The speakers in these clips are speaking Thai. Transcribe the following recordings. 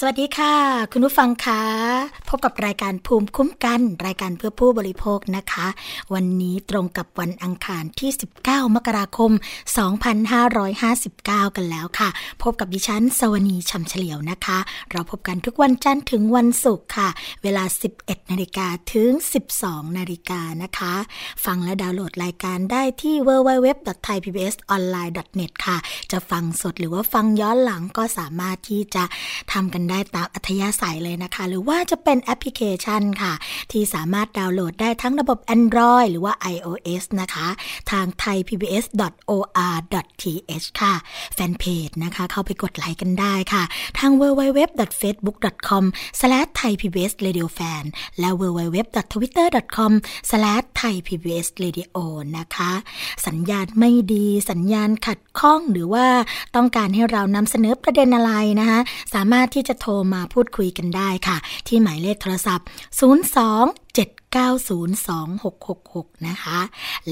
สวัสดีค่ะ คุณผู้ฟังคะพบกับรายการภูมิคุ้มกัน รายการเพื่อผู้บริโภคนะคะ วันนี้ตรงกับวันอังคารที่ 19 มกราคม 2559 กันแล้วค่ะ พบกับดิฉันสวนีชัมเฉลียวนะคะ เราพบกันทุกวันจันทร์ถึงวันศุกร์ค่ะ เวลา 11 นาฬิกาถึง 12 นาฬิกานะคะ ฟังและดาวน์โหลดรายการได้ที่ www.thaipbsonline.net ค่ะ จะฟังสดหรือว่าฟังย้อนหลังก็สามารถที่จะทำกันได้ตามอัธยาศัยเลยนะคะ หรือว่าจะเป็นแอปพลิเคชันค่ะ ที่สามารถดาวน์โหลดได้ทั้งระบบ Android หรือว่า iOS นะคะ ทาง thaipbs.or.th ค่ะ แฟนเพจนะคะ เข้าไปกดไลค์กันได้ค่ะ ทาง www.facebook.com/thaipbsradiofan และ www.twitter.com/thaipbsradio นะคะ สัญญาณไม่ดีสัญญาณขัดข้องหรือว่าต้องการให้เรานำเสนอประเด็นอะไรนะคะ สามารถที่จะโทรมาพูดคุยกันได้ค่ะ ที่หมายเลขโทรศัพท์ 02 902-666 นะคะ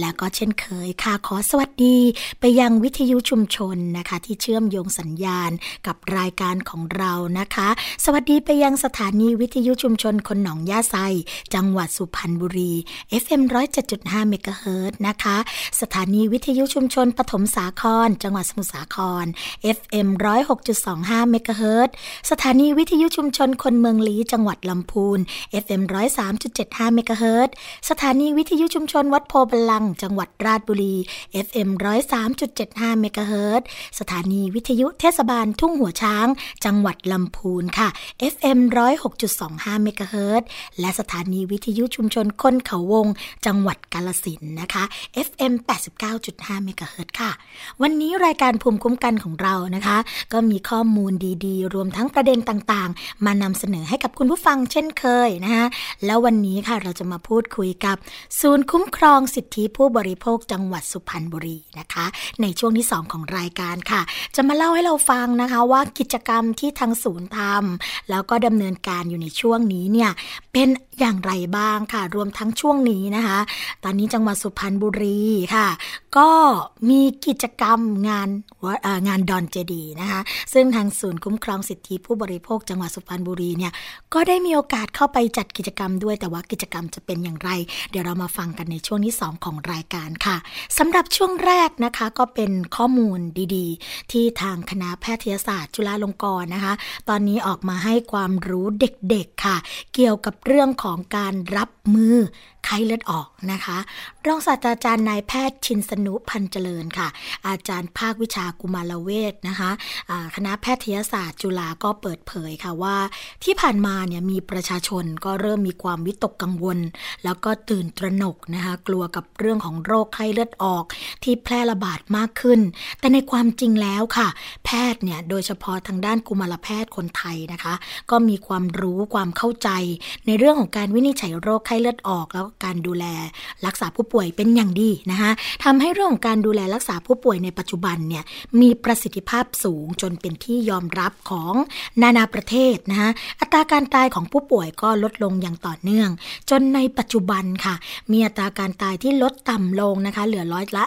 แล้วก็เช่นเคยค่ะขอสวัสดีไปยังวิทยุชุมชนนะคะ ที่เชื่อมโยงสัญญาณกับรายการของเรานะคะ สวัสดีไปยังสถานีวิทยุชุมชนคนหนองย่าไซ จังหวัดสุพรรณบุรี FM 107.5เมกะเฮิรตนะคะ สถานีวิทยุชุมชนปฐมสาคร จังหวัดสมุทรสาคร FM 106.25เมกะเฮิรตสถานีวิทยุชุมชนคนเมืองลีจังหวัดลำพูน FM 103.75เมกะเฮิรตสถานีวิทยุชุมชนวัดโพบลัง จังหวัดราชบุรี FM 103.75เมกะเฮิรตสถานีวิทยุเทศบาลทุ่งหัวช้าง จังหวัดลำพูนค่ะ FM 106.25เมกะเฮิรตและสถานีวิทยุชุมชนคนเขาวง จังหวัดกาลสินนะคะ FM 89.5เมกะเฮิรตค่ะ วันนี้รายการภูมิคุ้มกันของเรานะคะ ก็มีข้อมูลดีๆ รวมทั้งประเด็นต่างๆ มานำเสนอให้กับคุณผู้ฟังเช่นเคยนะคะแล้ววันนี้ค่ะเราจะมาพูดคุยกับ ศูนย์คุ้มครองสิทธิผู้บริโภคจังหวัดสุพรรณบุรีนะคะ ในช่วงที่ 2 ของรายการค่ะ จะมาเล่าให้เราฟังนะคะว่ากิจกรรมที่ทางศูนย์ทำแล้วก็ดำเนินการอยู่ในช่วงนี้เนี่ยเป็นอย่างไรบ้างค่ะ รวมทั้งช่วงนี้นะคะ ตอนนี้จังหวัดสุพรรณบุรีค่ะ ก็มีกิจกรรมงานงานดอนเจดีนะคะ ซึ่งทางศูนย์คุ้มครองสิทธิผู้บริโภคจังหวัดสุพรรณบุรีเนี่ยก็ได้มีโอกาสเข้าไปจัดกิจกรรมด้วยแต่ว่ากิจกรรมจะเป็นอย่างไร เดี๋ยวเรามาฟังกันในช่วงที่ 2 ของรายการค่ะสำหรับช่วงแรกนะคะก็เป็นข้อมูลดีๆ ที่ทางคณะแพทยศาสตร์ จุฬาลงกรณ์นะคะ ตอนนี้ออกมาให้ความรู้เด็กๆค่ะ เกี่ยวกับเรื่องของการรับมือ ไข้เลือดออกนะคะ รองศาสตราจารย์นายแพทย์ชินสนุพันเจริญค่ะ อาจารย์ภาควิชากุมารเวชนะคะะคณะแพทยศาสตร์จุฬาก็เปิดเผยค่ะว่าที่ผ่านมาเนี่ยมีประชาชนก็เริ่มมีความวิตกกังวล แล้วก็ตื่นตระหนกนะคะกลัวกับเรื่องของโรคไข้เลือดออก ที่แพร่ระบาดมากขึ้น แต่ในความจริงแล้วค่ะ แพทย์เนี่ยโดยเฉพาะทางด้านกุมารแพทย์คนไทยนะคะ ก็มีความรู้ความเข้าใจ ในเรื่องของการวินิจฉัยโรคไข้เลือดออกแล้วการดูแลรักษาผู้ป่วยเป็นอย่างดีนะคะทำให้เรื่องของการดูแลรักษาผู้ป่วยในปัจจุบันเนี่ยมีประสิทธิภาพสูงจนเป็นที่ยอมรับของนานาประเทศนะคะอัตราการตายของผู้ป่วยก็ลดลงอย่างต่อเนื่อง จนในปัจจุบันค่ะ มีอัตราการตายที่ลดต่ำลงนะคะ เหลือร้อยละ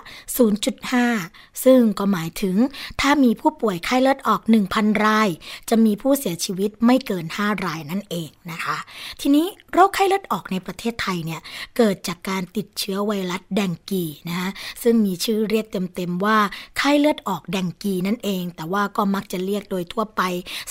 0.5 ซึ่งก็หมายถึงถ้ามีผู้ป่วยไข้เลือดออก 1,000 ราย จะมีผู้เสียชีวิตไม่เกิน 5 รายนั่นเองนะคะ ทีนี้โรคไข้เลือดออกในประเทศไทยเนี่ยเกิดจากการติดเชื้อไวรัสแดงกีนะคะซึ่งมีชื่อเรียกเต็มๆว่าไข้เลือดออกแดงกีนั่นเอง แต่ว่าก็มักจะเรียกโดยทั่วไป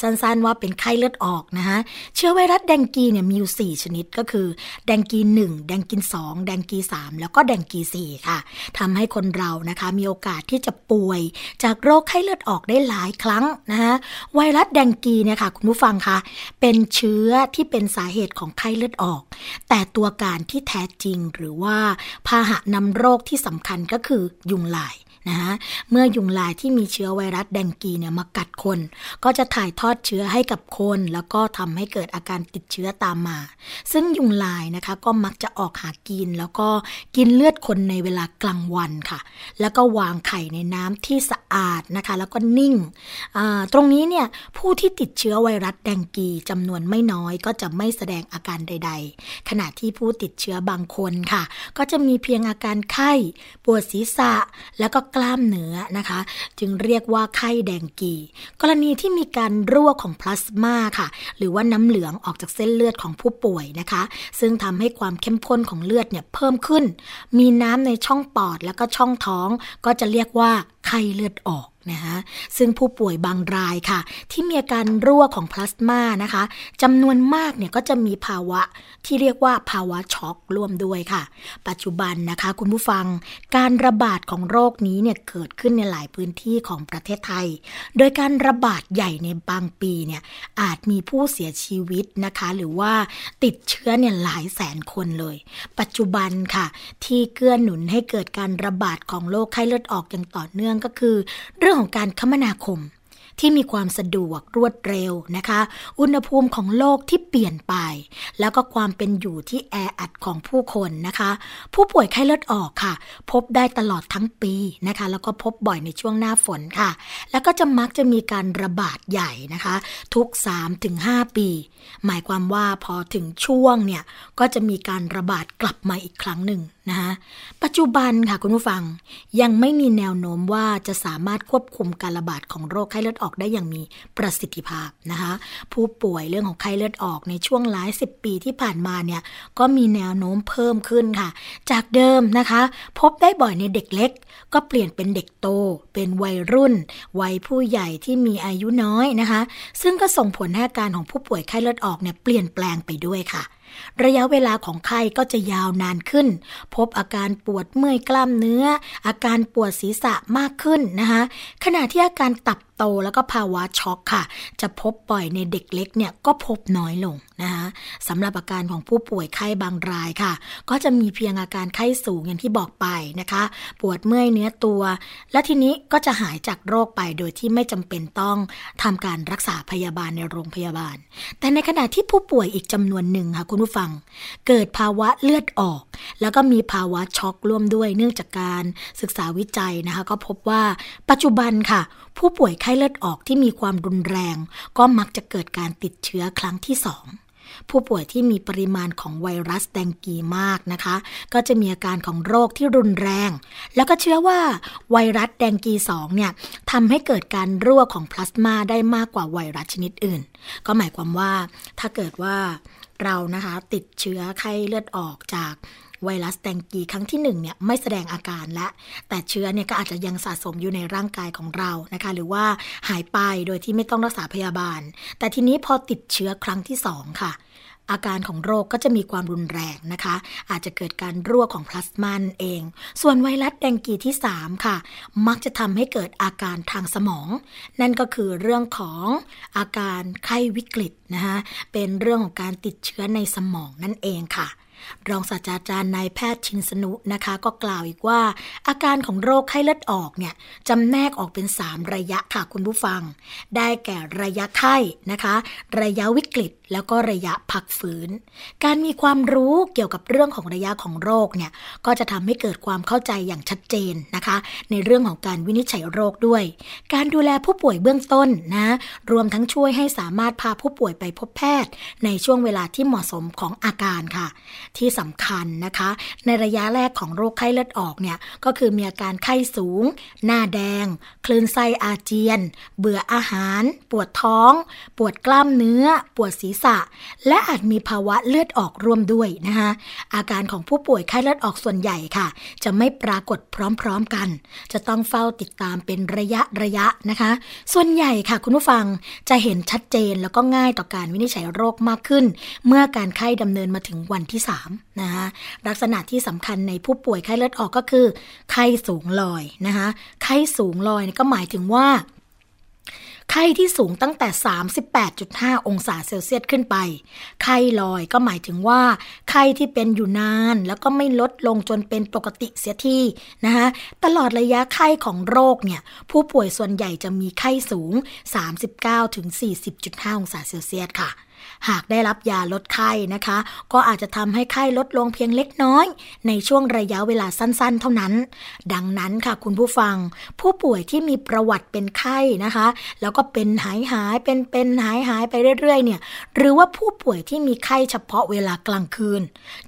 สั้นๆว่าเป็นไข้เลือดออกนะคะเชื้อไวรัสแดงกีเนี่ยมีอยู่4ชนิดก็คือ แดงกี 1 แดงกี 2 แดงกี 3 แล้วก็แดงกี 4 ค่ะทำให้คนเรานะคะมีโอกาสที่จะป่วย จากโรคไข้เลือดออกได้หลายครั้งนะคะไวรัสแดงกีเนี่ยค่ะคุณผู้ฟังคะเป็นเชื้อที่เป็นสาเหตุของไข้เลือดออก แต่ตัวการที่แท้จริง หรือว่าพาหะนำโรคที่สำคัญก็คือยุงลาย นะคะเมื่อยุงลายที่มีเชื้อไวรัสแดงกีเนี่ยมากัดคน ก็จะถ่ายทอดเชื้อให้กับคน แล้วก็ทำให้เกิดอาการติดเชื้อตามมา ซึ่งยุงลายนะคะก็มักจะออกหากิน แล้วก็กินเลือดคนในเวลากลางวันค่ะ แล้วก็วางไข่ในน้ำที่สะอาดนะคะ แล้วก็นิ่ง ตรงนี้เนี่ยผู้ที่ติดเชื้อไวรัสแดงกีจำนวนไม่น้อย ก็จะไม่แสดงอาการใด ๆ ขณะที่ผู้ติดเชื้อบางคนค่ะ ก็จะมีเพียงอาการไข้ปวดศีรษะแล้วก็กล้ามเนื้อนะคะ จึงเรียกว่าไข้แดงกี กรณีที่มีการรั่วของพลาสมาค่ะ หรือว่าน้ำเหลืองออกจากเส้นเลือดของผู้ป่วยนะคะ ซึ่งทำให้ความเข้มข้นของเลือดเนี่ยเพิ่มขึ้น มีน้ำในช่องปอดแล้วก็ช่องท้อง ก็จะเรียกว่า ไข้เลือดออกนะคะซึ่งผู้ป่วยบางรายค่ะ ที่มีอาการรั่วของพลาสมานะคะจำนวนมากเนี่ยก็จะมีภาวะที่เรียกว่าภาวะช็อกร่วมด้วยค่ะ ปัจจุบันนะคะคุณผู้ฟังการระบาดของโรคนี้เนี่ยเกิดขึ้นในหลายพื้นที่ของประเทศไทย โดยการระบาดใหญ่ในบางปีเนี่ยอาจมีผู้เสียชีวิตนะคะ หรือว่าติดเชื้อเนี่ยหลายแสนคนเลย ปัจจุบันค่ะ ที่เกื้อหนุนให้เกิดการระบาดของโรคไข้เลือดออกอย่างต่อเนื่องก็คือ เรื่องของการคมนาคม ที่มีความสะดวกรวดเร็วนะคะ อุณหภูมิของโลกที่เปลี่ยนไป แล้วก็ความเป็นอยู่ที่แออัดของผู้คนนะคะ ผู้ป่วยไข้เลือดออกค่ะ พบได้ตลอดทั้งปีนะคะ แล้วก็พบบ่อยในช่วงหน้าฝนค่ะ แล้วก็จะมักจะมีการระบาดใหญ่นะคะ ทุก 3-5 ปี หมายความว่าพอถึงช่วงเนี่ยก็จะมีการระบาดกลับมาอีกครั้งหนึ่งนะคะปัจจุบันค่ะคุณผู้ฟังยังไม่มีแนวโน้มว่าจะสามารถควบคุมการระบาดของโรคไข้เลือดออกได้อย่างมีประสิทธิภาพนะคะผู้ป่วยเรื่องของไข้เลือดออกในช่วงหลายสิบปีที่ผ่านมาเนี่ยก็มีแนวโน้มเพิ่มขึ้นค่ะ จากเดิมนะคะ พบได้บ่อยในเด็กเล็ก ก็เปลี่ยนเป็นเด็กโต เป็นวัยรุ่น วัยผู้ใหญ่ที่มีอายุน้อยนะคะ ซึ่งก็ส่งผลให้อาการของผู้ป่วยไข้เลือดออกเนี่ยเปลี่ยนแปลงไปด้วยค่ะระยะเวลาของไข้ก็จะยาวนานขึ้น พบอาการปวดเมื่อยกล้ามเนื้อ อาการปวดศีรษะมากขึ้นนะคะ ขณะที่อาการตับ โตแล้วก็ภาวะช็อกค่ะ จะพบบ่อยในเด็กเล็กเนี่ยก็พบน้อยลงนะคะสำหรับอาการของผู้ป่วยไข้บางรายค่ะ ก็จะมีเพียงอาการไข้สูงอย่างที่บอกไปนะคะ ปวดเมื่อยเนื้อตัว และทีนี้ก็จะหายจากโรคไปโดยที่ไม่จำเป็นต้องทำการรักษาพยาบาลในโรงพยาบาล แต่ในขณะที่ผู้ป่วยอีกจำนวนหนึ่งค่ะคุณผู้ฟัง เกิดภาวะเลือดออก แล้วก็มีภาวะช็อกร่วมด้วยเนื่องจากการศึกษาวิจัยนะคะ ก็พบว่าปัจจุบันค่ะ ผู้ป่วยไข้เลือดออกที่มีความรุนแรง ก็มักจะเกิดการติดเชื้อครั้งที่สองผู้ป่วยที่มีปริมาณของไวรัสแดงกีมากนะคะ ก็จะมีอาการของโรคที่รุนแรง แล้วก็เชื่อว่าไวรัสแดงกี2เนี่ยทำให้เกิดการรั่วของพลาสมาได้มากกว่าไวรัสชนิดอื่น ก็หมายความว่าถ้าเกิดว่าเรานะคะติดเชื้อไข้เลือดออกจาก ไวรัสแดงกีครั้งที่1เนี่ยไม่แสดงอาการและแต่เชื้อเนี่ยก็อาจจะยังสะสมอยู่ในร่างกายของเรานะคะ หรือว่าหายไปโดยที่ไม่ต้องรักษาพยาบาล แต่ทีนี้พอติดเชื้อครั้งที่ 2 ค่ะอาการของโรคก็จะมีความรุนแรงนะคะ อาจจะเกิดการรั่วของพลาสมาเอง ส่วนไวรัสแดงกีที่ 3 ค่ะ มักจะทำให้เกิดอาการทางสมอง นั่นก็คือเรื่องของอาการไข้วิกฤตนะคะเป็นเรื่องของการติดเชื้อในสมองนั่นเองค่ะ รองศาสตราจารย์นายแพทย์ชินสนุนะคะ ก็กล่าวอีกว่า อาการของโรคไข้เลือดออกเนี่ยจำแนกออกเป็น 3 ระยะค่ะคุณผู้ฟัง ได้แก่ระยะไข้นะคะ ระยะวิกฤต แล้วก็ระยะพักฟื้น การมีความรู้เกี่ยวกับเรื่องของระยะของโรคเนี่ยก็จะทำให้เกิดความเข้าใจอย่างชัดเจนนะคะ ในเรื่องของการวินิจฉัยโรคด้วย การดูแลผู้ป่วยเบื้องต้นนะ รวมทั้งช่วยให้สามารถพาผู้ป่วยไปพบแพทย์ ในช่วงเวลาที่เหมาะสมของอาการค่ะ ที่สำคัญนะคะ ในระยะแรกของโรคไข้เลือดออกเนี่ยก็คือมีอาการไข้สูง หน้าแดง คลื่นไส้อาเจียน เบื่ออาหาร ปวดท้อง ปวดกล้ามเนื้อ ปวดศีรษะ และอาจมีภาวะเลือดออกร่วมด้วยนะคะอาการของผู้ป่วยไข้เลือดออกส่วนใหญ่ค่ะ จะไม่ปรากฏพร้อมๆกัน จะต้องเฝ้าติดตามเป็นระยะระยะนะคะ ส่วนใหญ่ค่ะคุณผู้ฟังจะเห็นชัดเจนแล้วก็ง่ายต่อการวินิจฉัยโรคมากขึ้น เมื่อการไข้ดำเนินมาถึงวันที่3นะคะลักษณะที่สำคัญในผู้ป่วยไข้เลือดออกก็คือ ไข้สูงลอยนะคะไข้สูงลอยก็หมายถึงว่า ไข้ที่สูงตั้งแต่ 38.5 องศาเซลเซียสขึ้นไป ไข้ลอยก็หมายถึงว่า ไข้ที่เป็นอยู่นาน แล้วก็ไม่ลดลงจนเป็นปกติเสียทีนะคะตลอดระยะไข้ของโรคเนี่ย ผู้ป่วยส่วนใหญ่จะมีไข้สูง 39-40.5 องศาเซลเซียสค่ะ หากได้รับยาลดไข้นะคะ ก็อาจจะทำให้ไข้ลดลงเพียงเล็กน้อย ในช่วงระยะเวลาสั้นๆ เท่านั้น ดังนั้นค่ะคุณผู้ฟัง ผู้ป่วยที่มีประวัติเป็นไข้นะคะ แล้วก็เป็นหายหายเป็นเป็นหายหายไปเรื่อยๆเนี่ยหรือว่าผู้ป่วยที่มีไข้เฉพาะเวลากลางคืน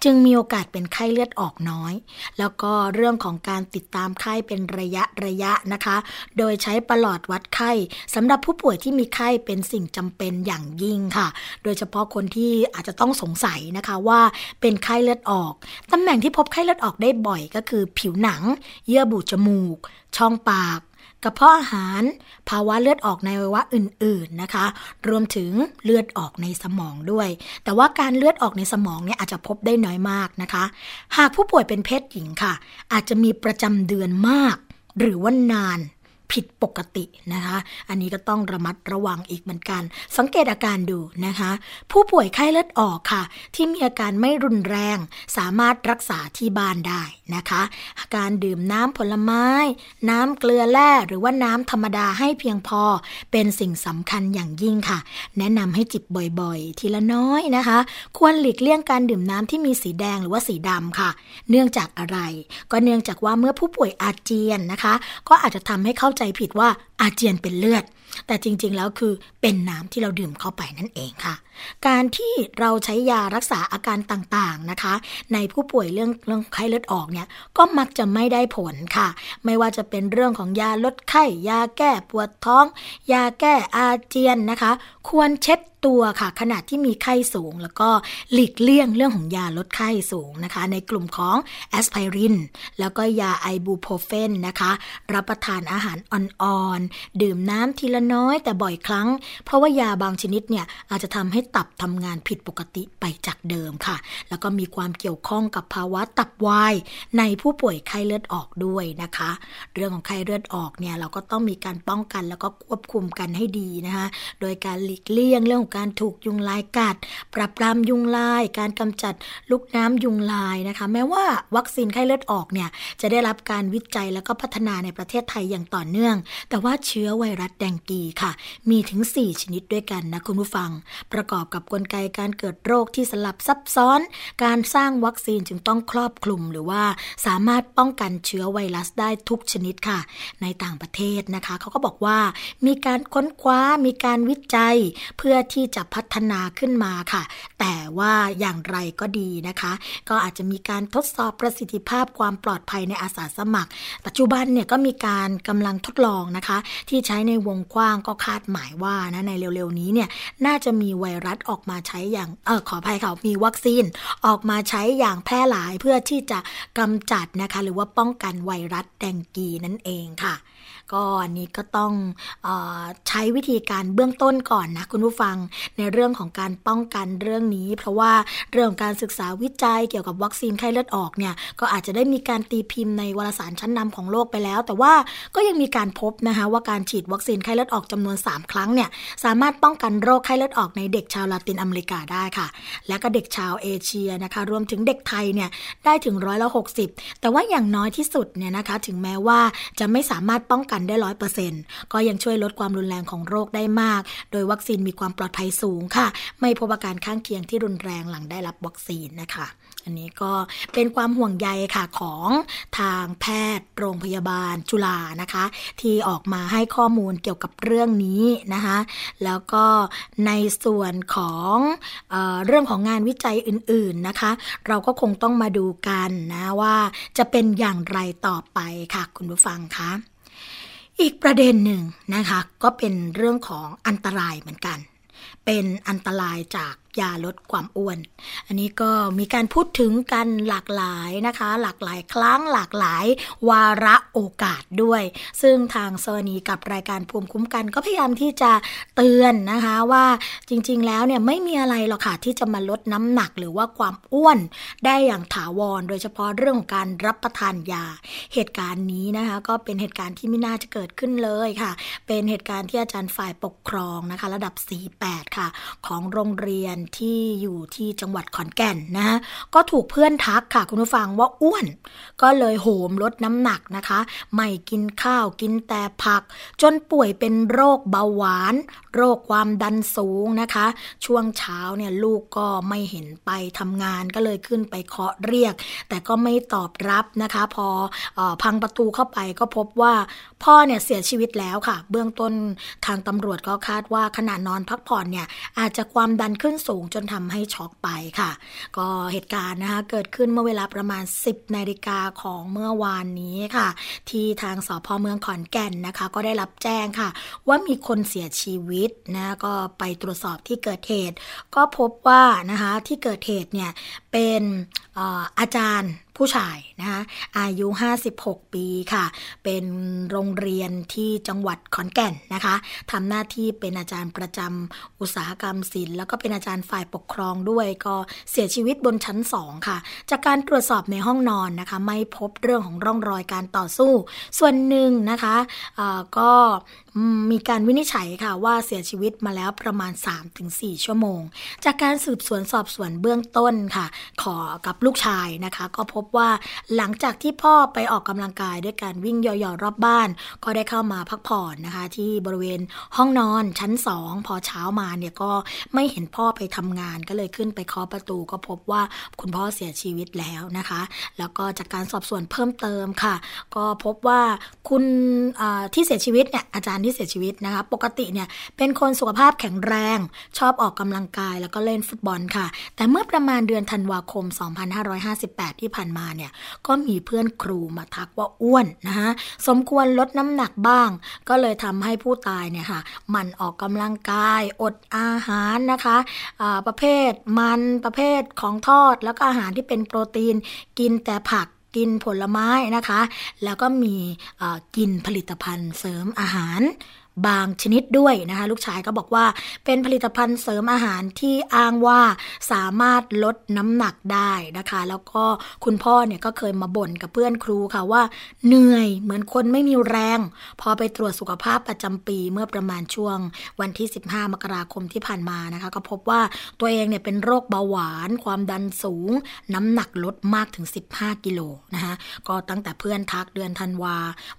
จึงมีโอกาสเป็นไข้เลือดออกน้อย แล้วก็เรื่องของการติดตามไข้เป็นระยะระยะนะคะ โดยใช้ประหลอดวัดไข้สำหรับผู้ป่วยที่มีไข้เป็นสิ่งจำเป็นอย่างยิ่งค่ะ โดยเฉพาะคนที่อาจจะต้องสงสัยนะคะว่าเป็นไข้เลือดออก ตำแหน่งที่พบไข้เลือดออกได้บ่อยก็คือผิวหนัง เยื่อบุจมูก ช่องปากกระเพาะอาหาร ภาวะเลือดออกในอวัยวะอื่น ๆนะคะ รวมถึงเลือดออกในสมองด้วย แต่ว่าการเลือดออกในสมองเนี่ยอาจจะพบได้น้อยมากนะคะ หากผู้ป่วยเป็นเพศหญิงค่ะ อาจจะมีประจำเดือนมาก หรือว่านาน ผิดปกตินะคะ อันนี้ก็ต้องระมัดระวังอีกเหมือนกัน สังเกตอาการดูนะคะ ผู้ป่วยไข้เลือดออกค่ะ ที่มีอาการไม่รุนแรง สามารถรักษาที่บ้านได้นะคะการดื่มน้ำผลไม้ น้ำเกลือแร่หรือว่าน้ำธรรมดาให้เพียงพอ เป็นสิ่งสำคัญอย่างยิ่งค่ะ แนะนำให้จิบบ่อยๆ ทีละน้อยนะคะ ควรหลีกเลี่ยงการดื่มน้ำที่มีสีแดงหรือว่าสีดำค่ะ เนื่องจากอะไร ก็เนื่องจากว่าเมื่อผู้ป่วยอาเจียนนะคะ ก็อาจจะทำให้เข้าใจผิดว่าอาเจียนเป็นเลือด แต่จริงๆแล้วคือเป็นน้ำที่เราดื่มเข้าไปนั่นเองค่ะ การที่เราใช้ยารักษาอาการต่างๆนะคะ ในผู้ป่วยเรื่องเรื่องไข้เลือดออกเนี่ยก็มักจะไม่ได้ผลค่ะ ไม่ว่าจะเป็นเรื่องของยาลดไข้ยาแก้ปวดท้อง ยาแก้อาเจียนนะคะ ควรเช็ดตัวค่ะขณะที่มีไข้สูง แล้วก็หลีกเลี่ยงเรื่องของยาลดไข้สูงนะคะ ในกลุ่มของแอสไพรินแล้วก็ยาไอบูโพรเฟนนะคะ รับประทานอาหารอ่อนๆ ดื่มน้ำทีละน้อยแต่บ่อยครั้ง เพราะว่ายาบางชนิดเนี่ยอาจจะทำให้ตับทำงานผิดปกติไปจากเดิมค่ะ แล้วก็มีความเกี่ยวข้องกับภาวะตับวายในผู้ป่วยไข้เลือดออกด้วยนะคะ เรื่องของไข้เลือดออกเนี่ยเราก็ต้องมีการป้องกันแล้วก็ควบคุมกันให้ดีนะคะ โดยการหลีกเลี่ยงเรื่องของการถูกยุงลายกัด ปรับปรามยุงลาย การกำจัดลูกน้ำยุงลายนะคะ แม้ว่าวัคซีนไข้เลือดออกเนี่ยจะได้รับการวิจัยแล้วก็พัฒนาในประเทศไทยอย่างต่อเนื่อง แต่ว่าเชื้อไวรัสแดงกีค่ะ มีถึง 4 ชนิดด้วยกันนะคุณผู้ฟัง ประกอบกับกลไกการเกิดโรคที่สลับซับซ้อน การสร้างวัคซีนจึงต้องครอบคลุมหรือว่าสามารถป้องกันเชื้อไวรัสได้ทุกชนิดค่ะ ในต่างประเทศนะคะเขาก็บอกว่ามีการค้นคว้ามีการวิจัยเพื่อที่จะพัฒนาขึ้นมาค่ะ แต่ว่าอย่างไรก็ดีนะคะ ก็อาจจะมีการทดสอบประสิทธิภาพความปลอดภัยในอาสาสมัคร ปัจจุบันเนี่ยก็มีการกำลังทดลองนะคะ ที่ใช้ในวงกว้างก็คาดหมายว่านะในเร็วๆนี้เนี่ยน่าจะมีไวรัสออกมาใช้อย่างเออขออภัยค่ะมีวัคซีนออกมาใช้อย่างแพร่หลายเพื่อที่จะกำจัดนะคะ หรือว่าป้องกันไวรัสแดงกีนั่นเองค่ะ ก็อันนี้ก็ต้องอใช้วิธีการเบื้องต้นก่อนนะคุณผู้ฟังในเรื่องของการป้องกันเรื่องนี้ เพราะว่าเรื่องการศึกษาวิจัยเกี่ยวกับวัคซีนไข้เลือดออกเนี่ยก็อาจจะได้มีการตีพิมพ์ในวารสารชั้นนำของโลกไปแล้ว แต่ว่าก็ยังมีการพบนะคะว่าการฉีดวัคซีนไข้เลือดออกจำนวน 3 ครั้งเนี่ยสามารถป้องกันโรคไข้เลือดออกในเด็กชาวลาตินอเมริกาได้ค่ะ และก็เด็กชาวเอเชียนะคะรวมถึงเด็กไทยเนี่ยได้ถึงร้อยละหกสิบแต่ว่าอย่างน้อยที่สุดเนี่ยนะคะถึงแม้ว่าจะไม่สามารถป้องกันได้ร้อยเปอร์เซ็นต์ก็ยังช่วยลดความรุนแรงของโรคได้มาก โดยวัคซีนมีความปลอดภัยสูงค่ะ ไม่พบอาการข้างเคียงที่รุนแรงหลังได้รับวัคซีนนะคะอันนี้ก็เป็นความห่วงใยค่ะของทางแพทย์โรงพยาบาลจุฬานะคะ ที่ออกมาให้ข้อมูลเกี่ยวกับเรื่องนี้นะคะแล้วก็ในส่วนของเออเรื่องของงานวิจัยอื่นๆนะคะ เราก็คงต้องมาดูกันนะว่าจะเป็นอย่างไรต่อไปค่ะคุณผู้ฟังคะ อีกประเด็นหนึ่งนะคะ ก็เป็นเรื่องของอันตรายเหมือนกัน เป็นอันตรายจากยาลดความอ้วน อันนี้ก็มีการพูดถึงกันหลากหลายนะคะ หลากหลายครั้งหลากหลายวาระโอกาสด้วย ซึ่งทางสวนีกับรายการภูมิคุ้มกัน ก็พยายามที่จะเตือนนะคะว่าจริงๆแล้วเนี่ยไม่มีอะไรหรอกค่ะที่จะมาลดน้ำหนักหรือว่าความอ้วนได้อย่างถาวร โดยเฉพาะเรื่องของการรับประทานยา เหตุการณ์นี้นะคะก็เป็นเหตุการณ์ที่ไม่น่าจะเกิดขึ้นเลยค่ะ เป็นเหตุการณ์ที่อาจารย์ฝ่ายปกครองนะคะ ระดับ 48ค่ะของโรงเรียนที่อยู่ที่จังหวัดขอนแก่นนะฮะก็ถูกเพื่อนทักค่ะคุณผู้ฟังว่าอ้วน ก็เลยโหมลดน้ำหนักนะคะ ไม่กินข้าวกินแต่ผัก จนป่วยเป็นโรคเบาหวาน โรคความดันสูงนะคะ ช่วงเช้าเนี่ยลูกก็ไม่เห็นไปทำงานก็เลยขึ้นไปเคาะเรียก แต่ก็ไม่ตอบรับนะคะ พออพังประตูเข้าไปก็พบว่า พ่อเนี่ยเสียชีวิตแล้วค่ะ เบื้องต้นทางตำรวจก็คาดว่าขณะนอนพักผ่อนเนี่ยอาจจะความดันขึ้นสูงจนทำให้ช็อกไปค่ะ ก็เหตุการณ์นะคะเกิดขึ้นเมื่อเวลาประมาณ 10นาฬิกาของเมื่อวานนี้ค่ะ ที่ทางสพเมืองขอนแก่นนะคะ ก็ได้รับแจ้งค่ะ ว่ามีคนเสียชีวิตนะก็ไปตรวจสอบที่เกิดเหตุ ก็พบว่านะคะที่เกิดเหตุเนี่ยเป็นอาจารย์ ผู้ชายนะคะอายุ 56 ปีค่ะ เป็นโรงเรียนที่จังหวัดขอนแก่นนะคะทำหน้าที่เป็นอาจารย์ประจำอุตสาหกรรมศิลป์แล้วก็เป็นอาจารย์ฝ่ายปกครองด้วย ก็เสียชีวิตบนชั้น 2 ค่ะ จากการตรวจสอบในห้องนอนนะคะ ไม่พบเรื่องของร่องรอยการต่อสู้ ส่วนหนึ่งนะคะก็มีการวินิจฉัยค่ะว่าเสียชีวิตมาแล้วประมาณ 3-4 ชั่วโมง จากการสืบสวนสอบสวนเบื้องต้นค่ะ ขอกับลูกชายนะคะ ก็พบว่าหลังจากที่พ่อไปออกกำลังกายด้วยการวิ่งย่อๆรอบบ้าน ก็ได้เข้ามาพักผ่อนนะคะ ที่บริเวณห้องนอนชั้น 2 พอเช้ามาเนี่ยก็ไม่เห็นพ่อไปทำงานก็เลยขึ้นไปเคาะประตู ก็พบว่าคุณพ่อเสียชีวิตแล้วนะคะ แล้วก็จากการสอบสวนเพิ่มเติมค่ะ ก็พบว่าคุณที่เสียชีวิตเนี่ยอาจารย์ที่เสียชีวิตนะคะ ปกติเนี่ยเป็นคนสุขภาพแข็งแรง ชอบออกกำลังกายแล้วก็เล่นฟุตบอลค่ะ แต่เมื่อประมาณเดือนธันวาคม 2558 ที่ผ่านมาเนี่ยก็มีเพื่อนครูมาทักว่าอ้วนนะคะสมควรลดน้ำหนักบ้าง ก็เลยทำให้ผู้ตายเนี่ยค่ะมันออกกำลังกาย อดอาหารนะคะประเภทมันประเภทของทอดแล้วก็อาหารที่เป็นโปรตีนกินแต่ผัก กินผลไม้นะคะ แล้วก็มีกินผลิตภัณฑ์เสริมอาหาร บางชนิดด้วยนะคะ ลูกชายก็บอกว่าเป็นผลิตภัณฑ์เสริมอาหารที่อ้างว่าสามารถลดน้ำหนักได้นะคะ แล้วก็คุณพ่อเนี่ยก็เคยมาบ่นกับเพื่อนครูค่ะว่า เหนื่อยเหมือนคนไม่มีแรง พอไปตรวจสุขภาพประจำปีเมื่อประมาณช่วงวันที่ 15 มกราคมที่ผ่านมานะคะ ก็พบว่าตัวเองเนี่ยเป็นโรคเบาหวาน ความดันสูง น้ำหนักลดมากถึง 15 กิโลนะคะก็ตั้งแต่เพื่อนทักเดือนธันวา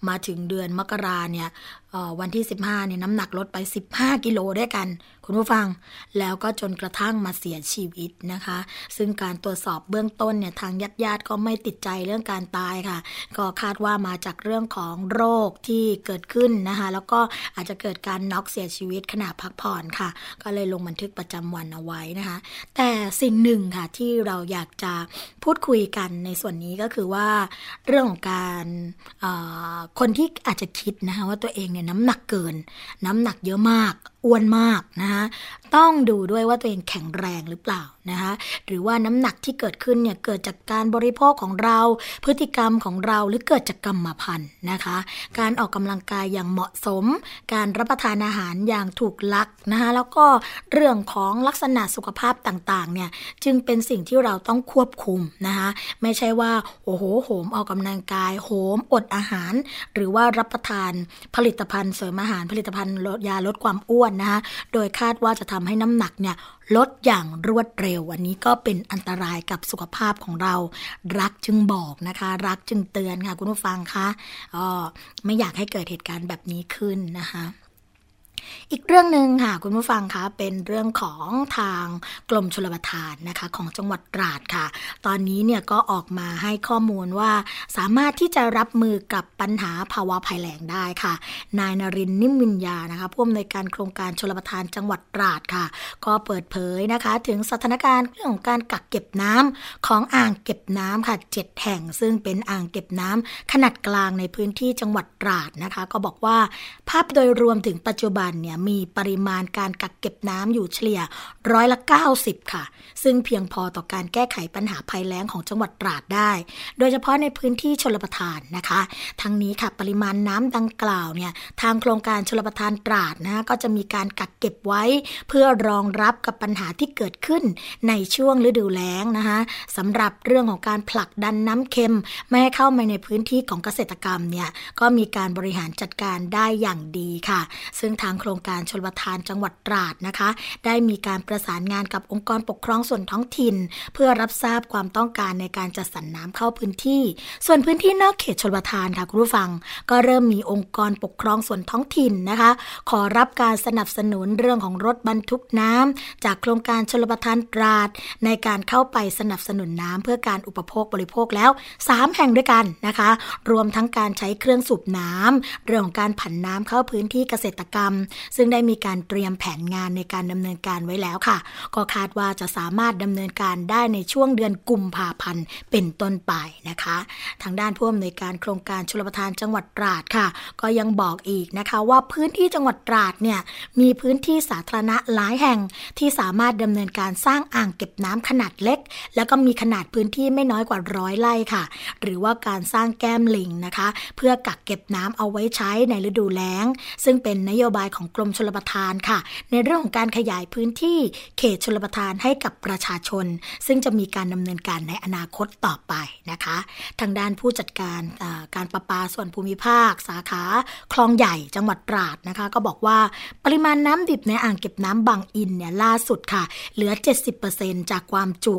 มาถึงเดือนมกราเนี่ย วันที่ 15เนี่ยน้ำหนักลดไป 15 กิโลด้วยกัน คุณผู้ฟังแล้วก็จนกระทั่งมาเสียชีวิตนะคะ ซึ่งการตรวจสอบเบื้องต้นเนี่ยทางญาติญาติก็ไม่ติดใจเรื่องการตายค่ะ ก็คาดว่ามาจากเรื่องของโรคที่เกิดขึ้นนะคะ แล้วก็อาจจะเกิดการน็อกเสียชีวิตขณะพักผ่อนค่ะ ก็เลยลงบันทึกประจำวันเอาไว้นะคะ แต่สิ่งหนึ่งค่ะที่เราอยากจะพูดคุยกันในส่วนนี้ก็คือว่าเรื่องของการคนที่อาจจะคิดนะคะว่าตัวเองเนี่ยน้ำหนักเกิน น้ำหนักเยอะมาก อ้วนมากนะคะต้องดูด้วยว่าตัวเองแข็งแรงหรือเปล่านะคะหรือว่าน้ำหนักที่เกิดขึ้นเนี่ยเกิดจากการบริโภคของเรา พฤติกรรมของเราหรือเกิดจากกรรมพันธุ์นะคะ การออกกำลังกายอย่างเหมาะสม การรับประทานอาหารอย่างถูกลักนะคะแล้วก็เรื่องของลักษณะสุขภาพต่างๆเนี่ยจึงเป็นสิ่งที่เราต้องควบคุมนะคะไม่ใช่ว่าโอ้โหโหมออกกำลังกายโหมอดอาหาร หรือว่ารับประทานผลิตภัณฑ์เสริมอาหารผลิตภัณฑ์ลดยาลดความอ้วนนะคะโดยคาดว่าจะทำให้น้ำหนักเนี่ย ลดอย่างรวดเร็ววันนี้ก็เป็นอันตรายกับสุขภาพของเรา รักจึงบอกนะคะ รักจึงเตือนค่ะคุณผู้ฟังคะออไม่อยากให้เกิดเหตุการณ์แบบนี้ขึ้นนะคะ อีกเรื่องหนึ่งค่ะคุณผู้ฟังคะเป็นเรื่องของทางกรมชลประทานนะคะของจังหวัดตราดค่ะ ตอนนี้เนี่ยก็ออกมาให้ข้อมูลว่า สามารถที่จะรับมือกับปัญหาภาวะภัยแล้งได้ค่ะ นายนรินนิมวิญญานะคะผู้อำนวยการโครงการชลประทานจังหวัดตราดค่ะ ก็เปิดเผยนะคะ ถึงสถานการณ์เรื่องของการกักเก็บน้ำของอ่างเก็บน้ำค่ะเจ็ดแห่งซึ่งเป็นอ่างเก็บน้ำขนาดกลางในพื้นที่จังหวัดตราดนะคะ ก็บอกว่าภาพโดยรวมถึงปัจจุบันเนี่ยมีปริมาณการกักเก็บน้ำอยู่เฉลี่ยร้อยละ 90 ค่ะ ซึ่งเพียงพอต่อการแก้ไขปัญหาภัยแล้งของจังหวัดตราดได้ โดยเฉพาะในพื้นที่ชลประทานนะคะ ทั้งนี้ค่ะปริมาณน้ำดังกล่าวเนี่ยทางโครงการชลประทานตราดนะก็จะมีการกักเก็บไว้ เพื่อรองรับกับปัญหาที่เกิดขึ้นในช่วงฤดูแล้งนะคะสำหรับเรื่องของการผลักดันน้ำเค็มไม่ให้เข้ามาในพื้นที่ของเกษตรกรรมเนี่ยก็มีการบริหารจัดการได้อย่างดีค่ะ ซึ่งทางโครงการชลประทานจังหวัดตราดนะคะ ได้มีการประสานงานกับองค์กรปกครองส่วนท้องถิ่น เพื่อรับทราบความต้องการในการจัดสรรน้ำเข้าพื้นที่ ส่วนพื้นที่นอกเขตชลประทานค่ะคุณผู้ฟัง ก็เริ่มมีองค์กรปกครองส่วนท้องถิ่นนะคะ ขอรับการสนับสนุนเรื่องของรถบรรทุกน้ำจากโครงการชลประทานตราด ในการเข้าไปสนับสนุนน้ำเพื่อการอุปโภคบริโภคแล้ว 3 แห่งด้วยกันนะคะ รวมทั้งการใช้เครื่องสูบน้ำเรื่องของการผันน้ำเข้าพื้นที่เกษตรกรรมซึ่งได้มีการเตรียมแผนงานในการดำเนินการไว้แล้วค่ะ ก็คาดว่าจะสามารถดำเนินการได้ในช่วงเดือนกุมภาพันธ์เป็นต้นไปนะคะ ทางด้านผู้อำนวยการโครงการชลประทานจังหวัดตราดค่ะ ก็ยังบอกอีกนะคะว่าพื้นที่จังหวัดตราดเนี่ยมีพื้นที่สาธารณะหลายแห่งที่สามารถดำเนินการสร้างอ่างเก็บน้ำขนาดเล็ก แล้วก็มีขนาดพื้นที่ไม่น้อยกว่าร้อยไร่ค่ะ หรือว่าการสร้างแก้มลิงนะคะ เพื่อกักเก็บน้ำเอาไว้ใช้ในฤดูแล้ง ซึ่งเป็นนโยบายของกรมชลประทานค่ะ ในเรื่องของการขยายพื้นที่เขตชลประทานให้กับประชาชน ซึ่งจะมีการดำเนินการในอนาคตต่อไปนะคะ ทางด้านผู้จัดการการประปาส่วนภูมิภาค สาขาคลองใหญ่จังหวัดตราดนะคะ ก็บอกว่าปริมาณน้ำดิบในอ่างเก็บน้ำบางอินเนี่ยล่าสุดค่ะ เหลือ 70%จากความจุ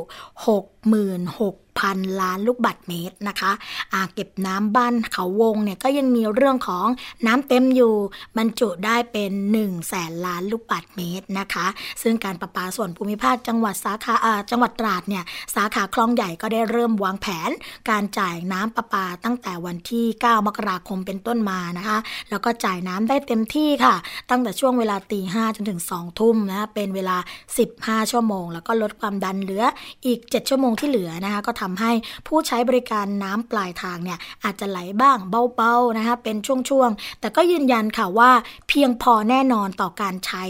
66,000 นล้านลูกบาศก์เมตรนะคะอ่างเก็บน้ำบ้านเขาวงเนี่ยก็ยังมีเรื่องของน้ำเต็มอยู่บรรจุได้เป็น1นึ่งแสนล้านลูกบาศก์เมตรนะคะ ซึ่งการประปาส่วนภูมิภาคจังหวัดสาขาจังหวัดตราดเนี่ยสาขาคลองใหญ่ก็ได้เริ่มวางแผน การจ่ายน้ำประปาตั้งแต่วันที่ 9 มกราคมเป็นต้นมานะคะ แล้วก็จ่ายน้ำได้เต็มที่ค่ะ ตั้งแต่ช่วงเวลาตีห้จนถึง2ทุ่มนะเป็นเวลา 15 ชั่วโมง แล้วก็ลดความดันเหลืออีก 7 ชั่วโมงที่เหลือนะคะก็ทำให้ผู้ใช้บริการน้ำปลายทางเนี่ยอาจจะไหลบ้างเบาๆนะคะเป็นช่วงๆ แต่ก็ยืนยันค่ะว่าเพียงพอแน่นอนต่อการใช้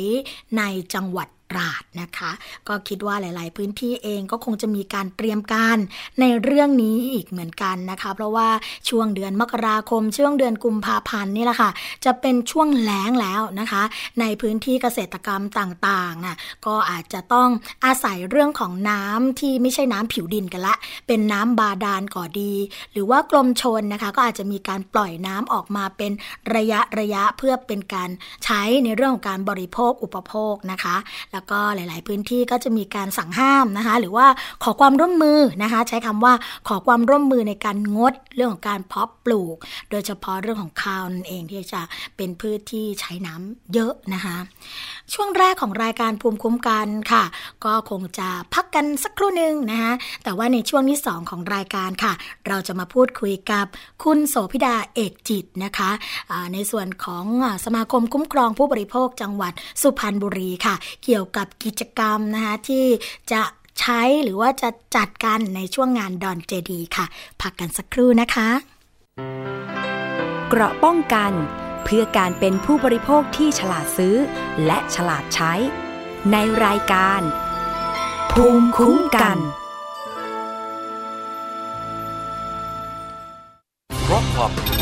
ในจังหวัด ราดนะคะ ก็คิดว่าหลาย ๆ พื้นที่เองก็คงจะมีการเตรียมการในเรื่องนี้อีกเหมือนกันนะคะ เพราะว่าช่วงเดือนมกราคม ช่วงเดือนกุมภาพันธ์นี่แหละค่ะ จะเป็นช่วงแล้งแล้วนะคะ ในพื้นที่เกษตรกรรมต่างๆนะก็อาจจะต้องอาศัยเรื่องของน้ำที่ไม่ใช่น้ำผิวดินกันละ เป็นน้ำบาดาลก่อดี หรือว่ากรมชนนะคะ ก็อาจจะมีการปล่อยน้ำออกมาเป็นระยะระยะเพื่อเป็นการใช้ในเรื่องของการบริโภคอุปโภคนะคะ แล้วก็หลาย ๆ พื้นที่ก็จะมีการสั่งห้ามนะคะ หรือว่าขอความร่วมมือนะคะ ใช้คำว่าขอความร่วมมือในการงดเรื่องของการเพาะปลูก โดยเฉพาะเรื่องของข้าวนั่นเองที่จะเป็นพืชที่ใช้น้ำเยอะนะคะ ช่วงแรกของรายการภูมิคุ้มกันค่ะ ก็คงจะพักกันสักครู่หนึ่งนะคะแต่ว่าในช่วงที่สองของรายการค่ะ เราจะมาพูดคุยกับคุณโสพิดาเอกจิตนะคะะในส่วนของสมาคมคุ้มครองผู้บริโภคจังหวัดสุพรรณบุรีค่ะ เกี่ยวกับกิจกรรมนะคะที่จะใช้หรือว่าจะจัดกันในช่วงงานดอนเจดีค่ะ พักกันสักครู่นะคะ เกราะป้องกันเพื่อการเป็นผู้บริโภคที่ฉลาดซื้อ และฉลาดใช้ ในรายการ ภูมิคุ้มกันเพราะความรู้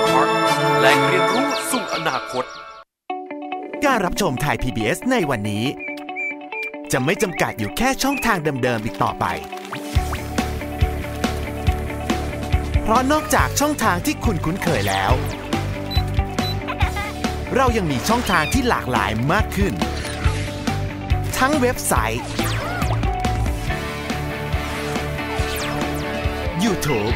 แหล่งเรียนรู้สู่อนาคต การรับชมไทย PBS ในวันนี้ จะไม่จำกัดอยู่แค่ช่องทางเดิมๆอีกต่อไป เพราะนอกจากช่องทางที่คุณคุ้นเคยแล้ว เรายังมีช่องทางที่หลากหลายมากขึ้น ทั้งเว็บไซต์ YouTube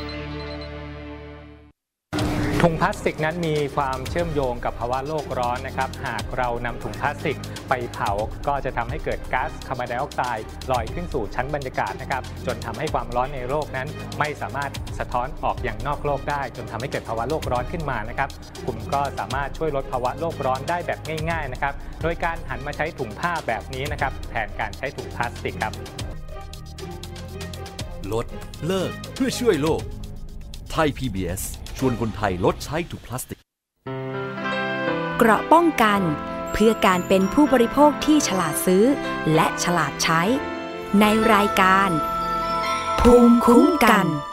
ถุงพลาสติกนั้นมีความเชื่อมโยงกับภาวะโลกร้อนนะครับ หากเรานำถุงพลาสติกไปเผา ก็จะทำให้เกิดก๊าซคาร์บอนไดออกไซด์ลอยขึ้นสู่ชั้นบรรยากาศนะครับ จนทำให้ความร้อนในโลกนั้น ไม่สามารถสะท้อนออกอย่างนอกโลกได้ จนทำให้เกิดภาวะโลกร้อนขึ้นมานะครับคุณก็สามารถช่วยลดภาวะโลกร้อนได้แบบง่าย ๆนะครับ โดยการหันมาใช้ถุงผ้าแบบนี้นะครับแทนการใช้ถุงพลาสติกครับ ลดเลิกเพื่อช่วยโลกไทย PBS ชวนคนไทยลดใช้ถุงพลาสติก เกราะป้องกันเพื่อการเป็นผู้บริโภคที่ฉลาดซื้อ และฉลาดใช้ ในรายการ ภูมิคุ้มกันน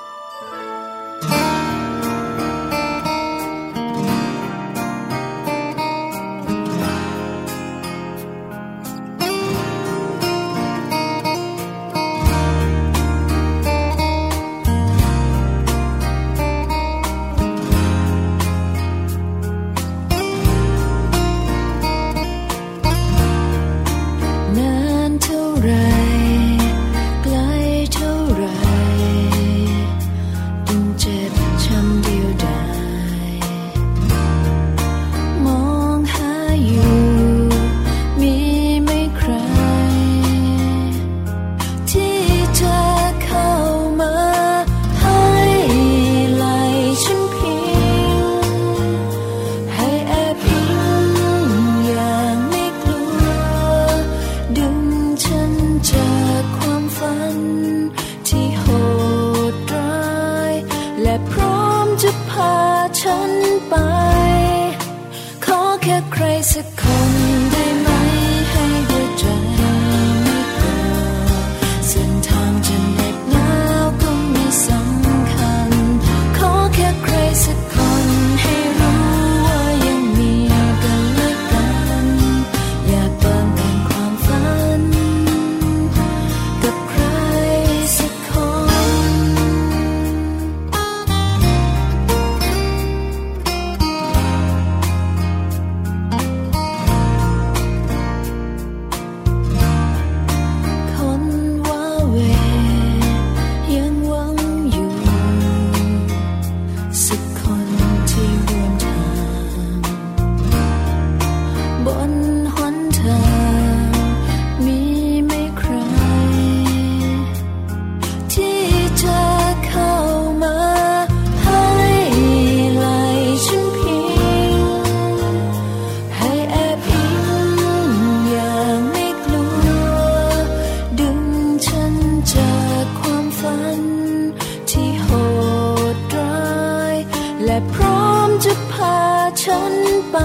ฉันไป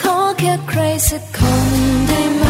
ขอแค่ใครสักคนได้ไหม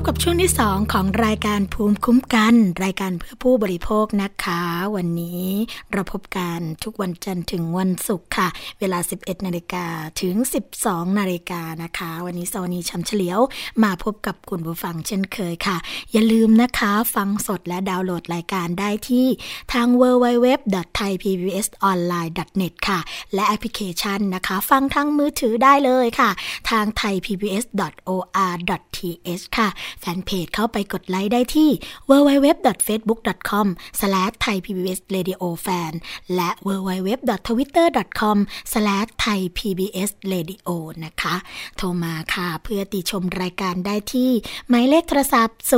บกับช่วงที่ 2 ของรายการภูมิคุ้มกัน รายการเพื่อผู้บริโภคนะคะ วันนี้เราพบกันทุกวันจันทร์ถึงวันศุกร์ค่ะ เวลา 11นาฬิกาถึง 12นาฬิกานะคะ วันนี้สวนีชำเฉลียวมาพบกับคุณผู้ฟังเช่นเคยค่ะ อย่าลืมนะคะฟังสดและดาวน์โหลดรายการได้ที่ทาง www.thaipbsonline.net ค่ะ และแอปพลิเคชันนะคะ ฟังทางมือถือได้เลยค่ะ ทาง thaipbs.or.th ค่ะแฟนเพจเข้าไปกดไลค์ได้ที่ www.facebook.com/thaipbsradiofan และ www.twitter.com/thaipbsradio นะคะ โทรมาค่ะ เพื่อติชมรายการได้ที่ หมายเลขโทรศัพท์ 02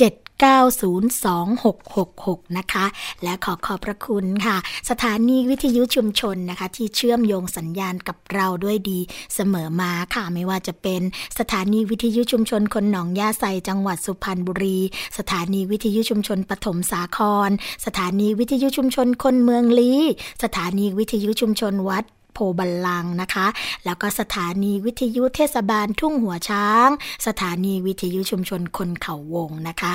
7 902-666 นะคะ และขอขอบพระคุณค่ะ สถานีวิทยุชุมชนนะคะ ที่เชื่อมโยงสัญญาณกับเราด้วยดีเสมอมาค่ะ ไม่ว่าจะเป็นสถานีวิทยุชุมชนคนหนองยาไซจังหวัดสุพรรณบุรี สถานีวิทยุชุมชนปฐมสาคร สถานีวิทยุชุมชนคนเมืองลี้ สถานีวิทยุชุมชนวัด โพบัลลังนะคะ แล้วก็สถานีวิทยุเทศบาลทุ่งหัวช้าง สถานีวิทยุชุมชนคนเขาวงนะคะ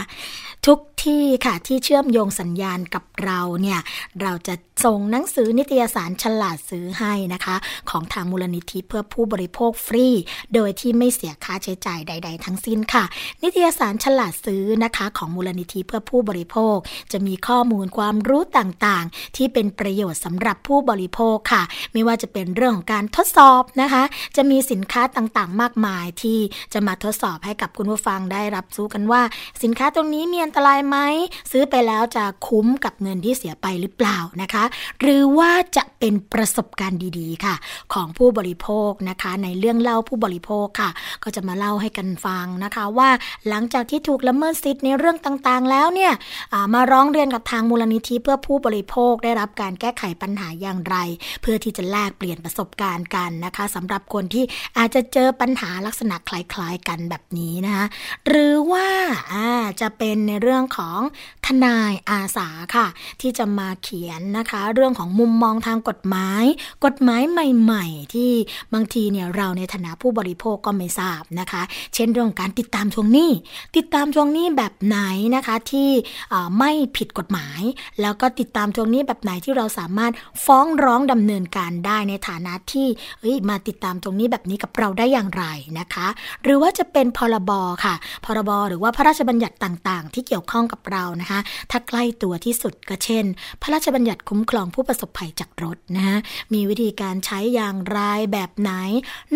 ทุกที่ค่ะที่เชื่อมโยงสัญญาณกับเราเนี่ยเราจะส่งหนังสือนิตยสารฉลาดซื้อให้นะคะ ของทางมูลนิธิเพื่อผู้บริโภคฟรี โดยที่ไม่เสียค่าใช้จ่ายใด ๆ ทั้งสิ้นค่ะ นิตยสารฉลาดซื้อนะคะ ของมูลนิธิเพื่อผู้บริโภค จะมีข้อมูลความรู้ต่างๆ ที่เป็นประโยชน์สำหรับผู้บริโภคค่ะ ไม่ว่าจะเป็นเรื่องของการทดสอบนะคะ จะมีสินค้าต่างๆ มากมายที่จะมาทดสอบให้กับคุณผู้ฟังได้รับรู้กันว่า สินค้าตรงนี้มีอันตรายไหมซื้อไปแล้วจะคุ้มกับเงินที่เสียไปหรือเปล่านะคะ หรือว่าจะเป็นประสบการณ์ดีๆค่ะ ของผู้บริโภคนะคะ ในเรื่องเล่าผู้บริโภคค่ะ ก็จะมาเล่าให้กันฟังนะคะว่าหลังจากที่ถูกละเมิดสิทธิ์ในเรื่องต่างๆ แล้วเนี่ยมาร้องเรียนกับทางมูลนิธิเพื่อผู้บริโภคได้รับการแก้ไขปัญหาอย่างไร เพื่อที่จะแลกเปลี่ยนประสบการณ์กันนะคะสำหรับคนที่อาจจะเจอปัญหาลักษณะคล้าย ๆ กันแบบนี้นะคะหรือว่าอาจะเป็นในเรื่องของทนายอาสาค่ะ ที่จะมาเขียนนะคะ เรื่องของมุมมองทางกฎหมาย กฎหมายใหม่ ๆ ที่บางทีเนี่ยเราในฐานะผู้บริโภคก็ไม่ทราบนะคะ เช่นเรื่องการติดตามทวงหนี้ ติดตามทวงหนี้แบบไหนนะคะที่ไม่ผิดกฎหมาย แล้วก็ติดตามทวงหนี้แบบไหนที่เราสามารถฟ้องร้องดำเนินการได้ในฐานะที่เอ้ยมาติดตามทวงนี้แบบนี้กับเราได้อย่างไรนะคะ หรือว่าจะเป็นพรบค่ะ พรบหรือว่าพระราชบัญญัติต่างๆ ที่เกี่ยวข้องกับเรานะคะ ถ้าใกล้ตัวที่สุดก็เช่น พระราชบัญญัติคุ้มครองผู้ประสบภัยจากรถนะคะมีวิธีการใช้อย่างไรแบบไหน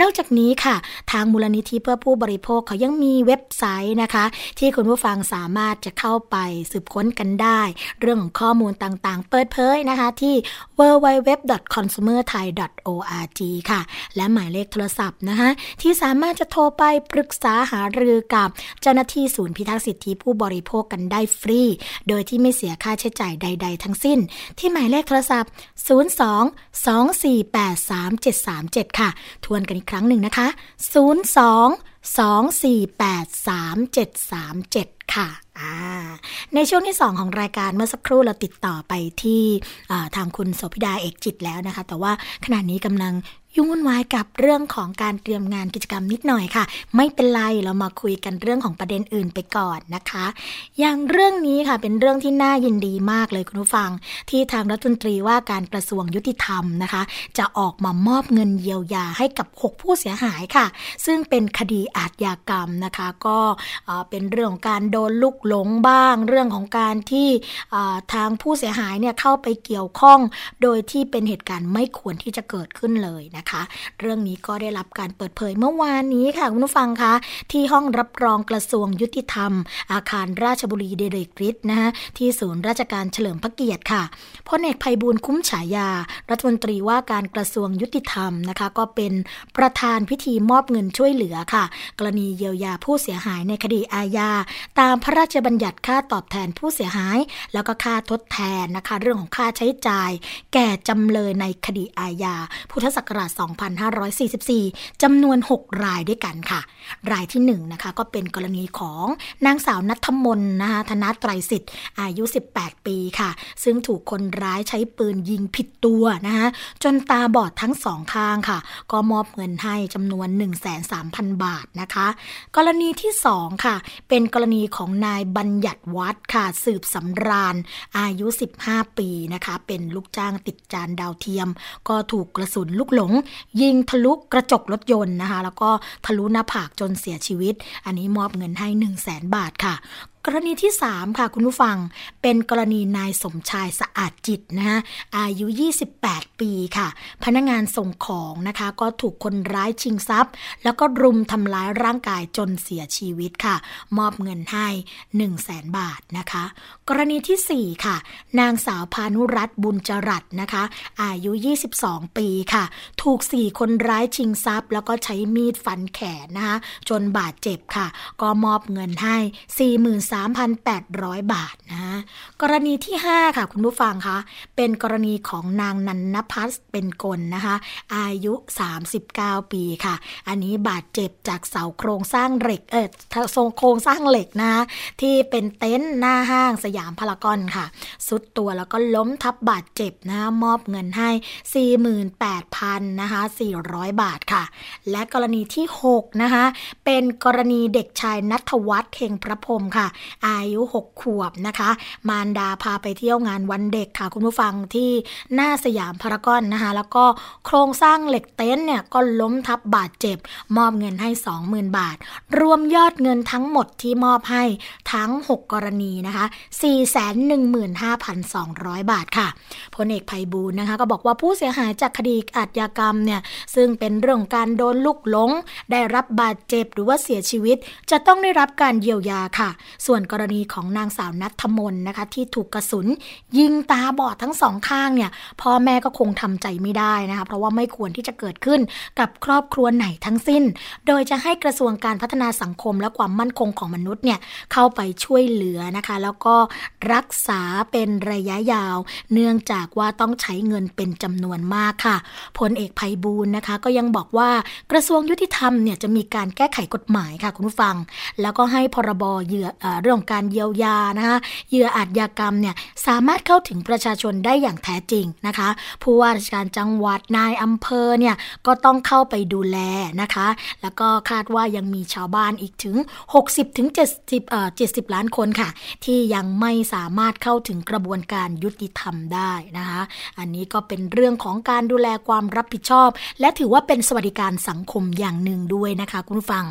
นอกจากนี้ค่ะ ทางมูลนิธิเพื่อผู้บริโภคเขายังมีเว็บไซต์นะคะ ที่คุณผู้ฟังสามารถจะเข้าไปสืบค้นกันได้ เรื่องของข้อมูลต่างๆ เปิดเผยนะคะที่ www.consumerthai org ค่ะ และหมายเลขโทรศัพท์นะคะที่สามารถจะโทรไปปรึกษาหารือกับเจ้าหน้าที่ศูนย์พิทักษ์สิทธิผู้บริโภคกันได้ฟรี โดยที่ไม่เสียค่าใช้จ่ายใด ๆ ทั้งสิ้น ที่หมายเลขโทรศัพท์ 02 248 3737 ค่ะ ทวนกันอีกครั้งหนึ่งนะคะ 02 248 3737 ค่ะ ในช่วงที่ 2 ของรายการเมื่อสักครู่เราติดต่อไปที่ทางคุณโสภิดาเอกจิตแล้วนะคะ แต่ว่าขณะนี้กำลัง ยุ่งวุ่นวายกับเรื่องของการเตรียมงานกิจกรรมนิดหน่อยค่ะ ไม่เป็นไรเรามาคุยกันเรื่องของประเด็นอื่นไปก่อนนะคะ อย่างเรื่องนี้ค่ะเป็นเรื่องที่น่ายินดีมากเลยคุณผู้ฟัง ที่ทางรัฐมนตรีว่าการกระทรวงยุติธรรมนะคะ จะออกมามอบเงินเยียวยาให้กับ 6 ผู้เสียหายค่ะ ซึ่งเป็นคดีอาทยากรรมนะคะ ก็เป็นเรื่องของการโดนลุกหลงบ้าง เรื่องของการที่ทางผู้เสียหายเนี่ยเข้าไปเกี่ยวข้อง โดยที่เป็นเหตุการณ์ไม่ควรที่จะเกิดขึ้นเลยนะคะคะ เรื่องนี้ก็ได้รับการเปิดเผยเมื่อวานนี้ค่ะคุณผู้ฟังคะที่ห้องรับรองกระทรวงยุติธรรม อาคารราชบุรีเดริกริสนะคะที่ศูนย์ราชการเฉลิมพระเกียรติค่ะพลเอกภัยบูลคุ้มฉายา รัฐมนตรีว่าการกระทรวงยุติธรรมนะคะ ก็เป็นประธานพิธีมอบเงินช่วยเหลือค่ะ กรณีเยียวยาผู้เสียหายในคดีอาญาตามพระราชบัญญัติค่าตอบแทนผู้เสียหาย แล้วก็ค่าทดแทนนะคะ เรื่องของค่าใช้จ่าย แก่จำเลยในคดีอาญาพุทธศักราช2544 จำนวน 6 รายด้วยกันค่ะ รายที่1นนะคะก็เป็นกรณีของนางสาวนัทมนนะคะธนตรสิทธิ์อายุ 18 ปีค่ะ ซึ่งถูกคนร้ายใช้ปืนยิงผิดตัวนะคะจนตาบอดทั้งสองข้างค่ะ ก็มอบเงินให้จำนวน 1,300 บาทนะคะ กรณีที่ 2 ค่ะ เป็นกรณีของนายบัญญัติวัดค่ะสืบสำราญอายุ 15 ปีนะคะ เป็นลูกจ้างติดจานดาวเทียม ก็ถูกกระสุนลูกหลงยิงทะลุกระจกรถยนต์นะคะ แล้วก็ทะลุหน้าผากจนเสียชีวิต อันนี้มอบเงินให้ 1 0 0 0 0แสนบาทค่ะ กรณีที่ 3 ค่ะคุณผู้ฟัง เป็นกรณีนายสมชายสะอาดจิตนะคะอายุ 28 ปีค่ะ พนักงานส่งของนะคะ ก็ถูกคนร้ายชิงทรัพย์ แล้วก็รุมทำร้ายร่างกายจนเสียชีวิตค่ะ มอบเงินให้ 1 0 0 0 0แสนบาทนะคะ กรณีที่ 4 ค่ะ นางสาวพานุรัตน์บุญจรัตนะคะ อายุ 22 ปีค่ะ ถูก 4 คนร้ายชิงทรัพย์ แล้วก็ใช้มีดฟันแขนนะคะจนบาดเจ็บค่ะ ก็มอบเงินให้ 4 0 0 0 3,800 บาทนะ กรณีที่ 5 ค่ะคุณผู้ฟังคะ เป็นกรณีของนางนันนพัสเป็นกลนะคะ อายุ 39 ปีค่ะ อันนี้บาดเจ็บจากเสาโครงสร้างเหล็ก เออทรงโครงสร้างเหล็กนะ ที่เป็นเต็นท์หน้าห้างสยามพารากอนค่ะ สุดตัวแล้วก็ล้มทับบาดเจ็บนะ มอบเงินให้ 48,000นะคะ400 บาทค่ะ และกรณีที่ 6 นะคะ เป็นกรณีเด็กชายนัทวัฒน์เฮงพระพรมค่ะอายุ 6 ขวบนะคะ มารดาพาไปเที่ยวงานวันเด็กค่ะคุณผู้ฟังที่หน้าสยามพารากอนนะคะ แล้วก็โครงสร้างเหล็กเต็นท์เนี่ยก็ล้มทับบาดเจ็บ มอบเงินให้ 20,000 บาท รวมยอดเงินทั้งหมดที่มอบให้ทั้ง 6 กรณีนะคะ 415,200 บาทค่ะพลเอกภัยบูลนะคะ ก็บอกว่าผู้เสียหายจากคดีอาชญากรรมเนี่ยซึ่งเป็นเรื่องการโดนลุกหลง ได้รับบาดเจ็บหรือว่าเสียชีวิต จะต้องได้รับการเยียวยาค่ะส่วนวนกรณีของนางสาวนัทธมนนะคะ ที่ถูกกระสุน ยิงตาบอดทั้งสองข้างเนี่ยพ่อแม่ก็คงทำใจไม่ได้นะคะเพราะว่าไม่ควรที่จะเกิดขึ้นกับครอบครัวไหนทั้งสิ้น โดยจะให้กระทรวงการพัฒนาสังคมและความมั่นคงของมนุษย์เนี่ยเข้าไปช่วยเหลือนะคะ แล้วก็รักษาเป็นระยะยาว เนื่องจากว่าต้องใช้เงินเป็นจำนวนมากค่ะพลเอกภัยบูลนะคะ ก็ยังบอกว่ากระทรวงยุติธรรมเนี่ยจะมีการแก้ไขกฎหมายค่ะคุณผู้ฟัง แล้วก็ให้พรบเหยื่อเรื่องการเยียวยานะคะเหยื่ออาชญากรรมเนี่ยสามารถเข้าถึงประชาชนได้อย่างแท้จริงนะคะผู้ว่าราชการจังหวัดนายอำเภอเนี่ยก็ต้องเข้าไปดูแลนะคะ แล้วก็คาดว่ายังมีชาวบ้านอีกถึง60ถึง70เอ่อ70 ล้านคนค่ะ ที่ยังไม่สามารถเข้าถึงกระบวนการยุติธรรมได้นะคะ อันนี้ก็เป็นเรื่องของการดูแลความรับผิดชอบ และถือว่าเป็นสวัสดิการสังคมอย่างหนึ่งด้วยนะคะ คุณฟัง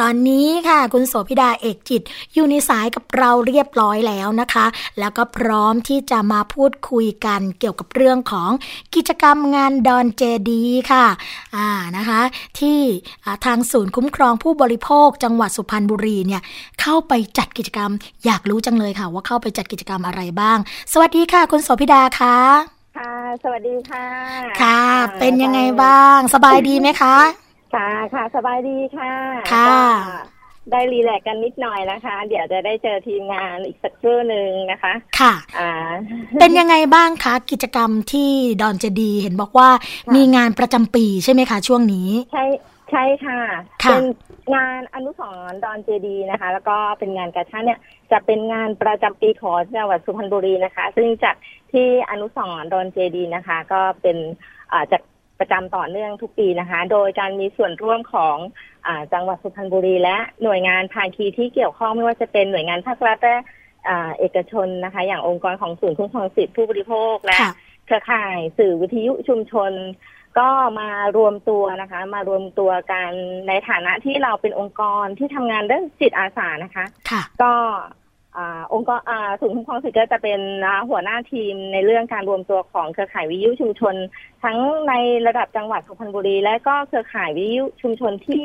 ตอนนี้ค่ะ คุณโสภิดาเอกจิตอยู่ในสายกับเราเรียบร้อยแล้วนะคะ แล้วก็พร้อมที่จะมาพูดคุยกันเกี่ยวกับเรื่องของกิจกรรมงานดอนเจดีค่ะอ่านะคะที่ทางศูนย์คุ้มครองผู้บริโภคจังหวัดสุพรรณบุรีเนี่ยเข้าไปจัดกิจกรรม อยากรู้จังเลยค่ะ ว่าเข้าไปจัดกิจกรรมอะไรบ้าง สวัสดีค่ะ คุณโสภิดาค่ะค่ะ สวัสดีค่ะ ค่ะอ่าเป็นยังไงบ้าง สบายดีไหมคะ ค่ะ ค่ะ สบายดีค่ะ ค่ะก็ ได้รีแลกซ์กันนิดหน่อยนะคะ เดี๋ยวจะได้เจอทีมงานอีกสักครู่หนึ่งนะคะ ค่ะอ่าเป็นยังไงบ้างคะ กิจกรรมที่ดอนเจดีย์เห็นบอกว่าค่ะมีงานประจำปีใช่ไหมคะ ช่วงนี้ ใช่ใช่ค่ะค่ะเป็นงานอนุสรณ์ดอนเจดีย์นะคะ แล้วก็เป็นงานกระชั้นเนี่ยจะเป็นงานประจำปีของจังหวัดสุพรรณบุรีนะคะ ซึ่งจัดที่อนุสรณ์ดอนเจดีย์นะคะ ก็เป็นอ่าจัด ประจำต่อเนื่องทุกปีนะคะ โดยการมีส่วนร่วมของอ่าจังหวัดสุพรรณบุรี และหน่วยงานภาคีที่เกี่ยวข้องไม่ว่าจะเป็นหน่วยงานภาครัฐและอ่าเอกชนนะคะ อย่างองค์กรของศูนย์คุ้มครองสิทธิผู้บริโภคและค่ะเครือข่ายสื่อวิทยุชุมชน ก็มารวมตัวนะคะ มารวมตัวกันในฐานะที่เราเป็นองค์กรที่ทำงานเรื่องจิตอาสานะคะค่ะก็ อ่าองค์กรอ่าศูนย์คุ้มครองสิทธิ์ก็จะเป็นอ่าหัวหน้าทีมในเรื่องการรวมตัวของเครือข่ายวิทยุชุมชน ทั้งในระดับจังหวัดสุพรรณบุรี และก็เครือข่ายวิทยุชุมชนที่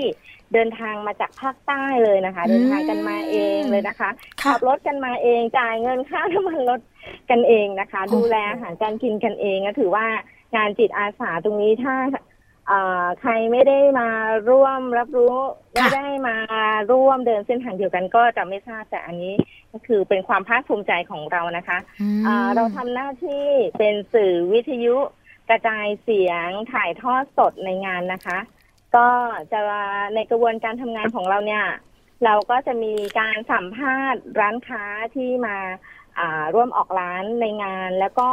เดินทางมาจากภาคใต้เลยนะคะอืมเดินทางกันมาเองเลยนะคะค่ะขับรถกันมาเองจ่ายเงินค่าน้ำมันรถกันเองนะคะโอ้โหดูแลอาหารการกินกันเองก็ถือว่างานจิตอาสาตรงนี้ถ้าอ่า ใครไม่ได้มาร่วมรับรู้ไม่ได้มาร่วมเดินเส้นทางเดียวกันก็จะไม่ทราบแต่อันนี้ก็คือเป็นความภาคภูมิใจของเรานะคะอืมอ่าเราทำหน้าที่เป็นสื่อวิทยุกระจายเสียงถ่ายทอดสดในงานนะคะ ก็จะในกระบวนการทำงานของเราเนี่ย เราก็จะมีการสัมภาษณ์ร้านค้าที่มาอ่าร่วมออกร้านในงาน แล้วก็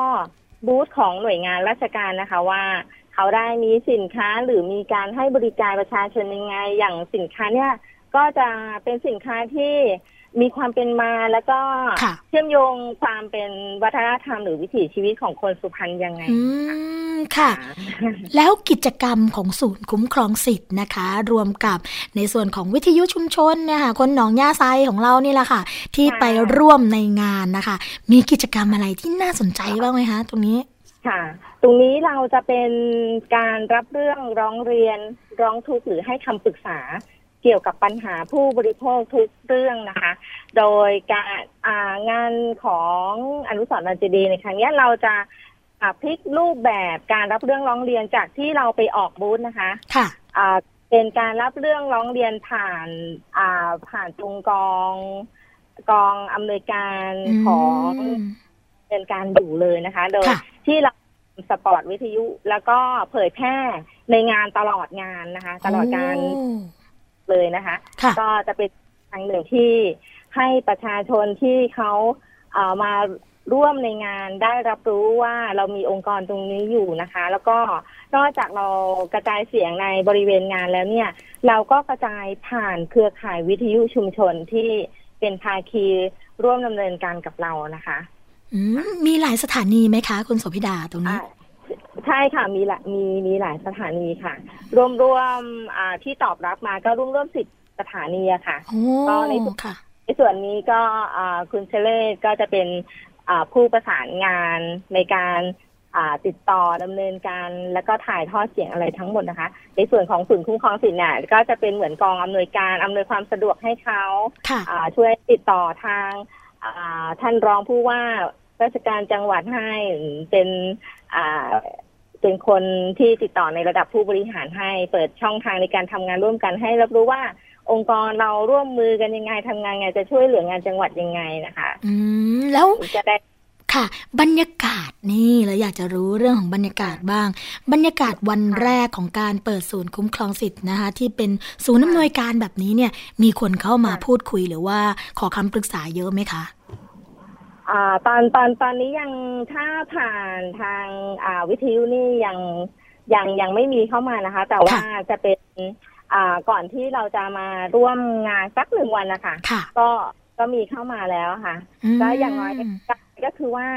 บูธของหน่วยงานราชการนะคะว่า เขาได้มีสินค้าหรือมีการให้บริการประชาชนยังไง อย่างสินค้าเนี่ยก็จะเป็นสินค้าที่มีความเป็นมาแล้วก็ค่ะเชื่อมโยงความเป็นวัฒนธรรมหรือวิถีชีวิตของคนสุพรรณยังไงอืมค่ะ แล้วกิจกรรมของศูนย์คุ้มครองสิทธิ์นะคะ รวมกับในส่วนของวิทยุชุมชนเนี่ยค่ะ คนหนองย่าไซของเรานี่แหละค่ะ ที่ค่ะไปร่วมในงานนะคะ มีกิจกรรมอะไรที่น่าสนใจบ้างไหมคะตรงนี้ ค่ะ ตรงนี้เราจะเป็นการรับเรื่องร้องเรียนร้องทุกข์หรือให้คำปรึกษาเกี่ยวกับปัญหาผู้บริโภคทุกเรื่องนะคะ โดยการอ่างานของอนุสรณ์รันเจดีย์ในครั้งเนี้ยเราจะอ่าพลิกรูปแบบการรับเรื่องร้องเรียนจากที่เราไปออกบูธนะคะ ค่ะอ่าเป็นการรับเรื่องร้องเรียนผ่านอ่าผ่านตรงกองกองอำนวยการของมดำ เนินการอยู่เลยนะคะ โดยค่ะที่เราสปอร์ตวิทยุแล้วก็เผยแพร่ในงานตลอดงานนะคะ ตลอดการโอ้เลยนะคะค่ะก็จะเป็นทางหนึ่งที่ให้ประชาชนที่เขาเอ่อมาร่วมในงานได้รับรู้ว่าเรามีองค์กรตรงนี้อยู่นะคะ แล้วก็นอกจากเรากระจายเสียงในบริเวณงานแล้วเนี่ย เราก็กระจายผ่านเครือข่ายวิทยุชุมชนที่เป็นภาคีร่วมดำเนินการกับเรานะคะอื มมีหลายสถานีไหมคะ คุณโสภิดาตรงนี้อ่าใช่ค่ะมีหลายมีมีหลายสถานีค่ะ รวมรวมอ่าที่ตอบรับมาก็ร่วมร่วมสิบสถานีอะค่ะโอ้ก็ในค่ะในส่วนนี้ก็อ่าคุณเชเลตก็จะเป็นอ่าผู้ประสานงานในการอ่าติดต่อดำเนินการแล้วก็ถ่ายทอดเสียงอะไรทั้งหมดนะคะ ในส่วนของศูนย์คุ้มครองสิทธิ์เนี่ยก็จะเป็นเหมือนกองอำนวยการอำนวยความสะดวกให้เขาค่ะอ่าช่วยติดต่อทางอ่า ท่านรองผู้ว่าราชการจังหวัดให้เป็นอ่าเป็นคนที่ติดต่อในระดับผู้บริหารให้เปิดช่องทางในการทำงานร่วมกันให้รับรู้ว่าองค์กรเราร่วมมือกันยังไงทำงานไงจะช่วยเหลืองานจังหวัดยังไงนะคะ อืมแล้วจะได้ ค่ะ บรรยากาศนี่เราอยากจะรู้เรื่องของบรรยากาศบ้าง บรรยากาศวันแรกของการเปิดศูนย์คุ้มครองสิทธิ์นะคะที่เป็นศูนย์อำนวยการแบบนี้เนี่ย มีคนเข้ามาพูดคุยหรือว่าขอคำปรึกษาเยอะไหมคะอ่าตอนตอนตอนนี้ยังถ้าผ่านทางอ่าวิทยุนี่ยังยังยังไม่มีเข้ามานะคะ แต่ว่าจะเป็นอ่าก่อนที่เราจะมาร่วมงานสักหนึ่งวันนะคะค่ะก็ก็มีเข้ามาแล้วค่ะมก็อย่างน้อย ก็คือว่า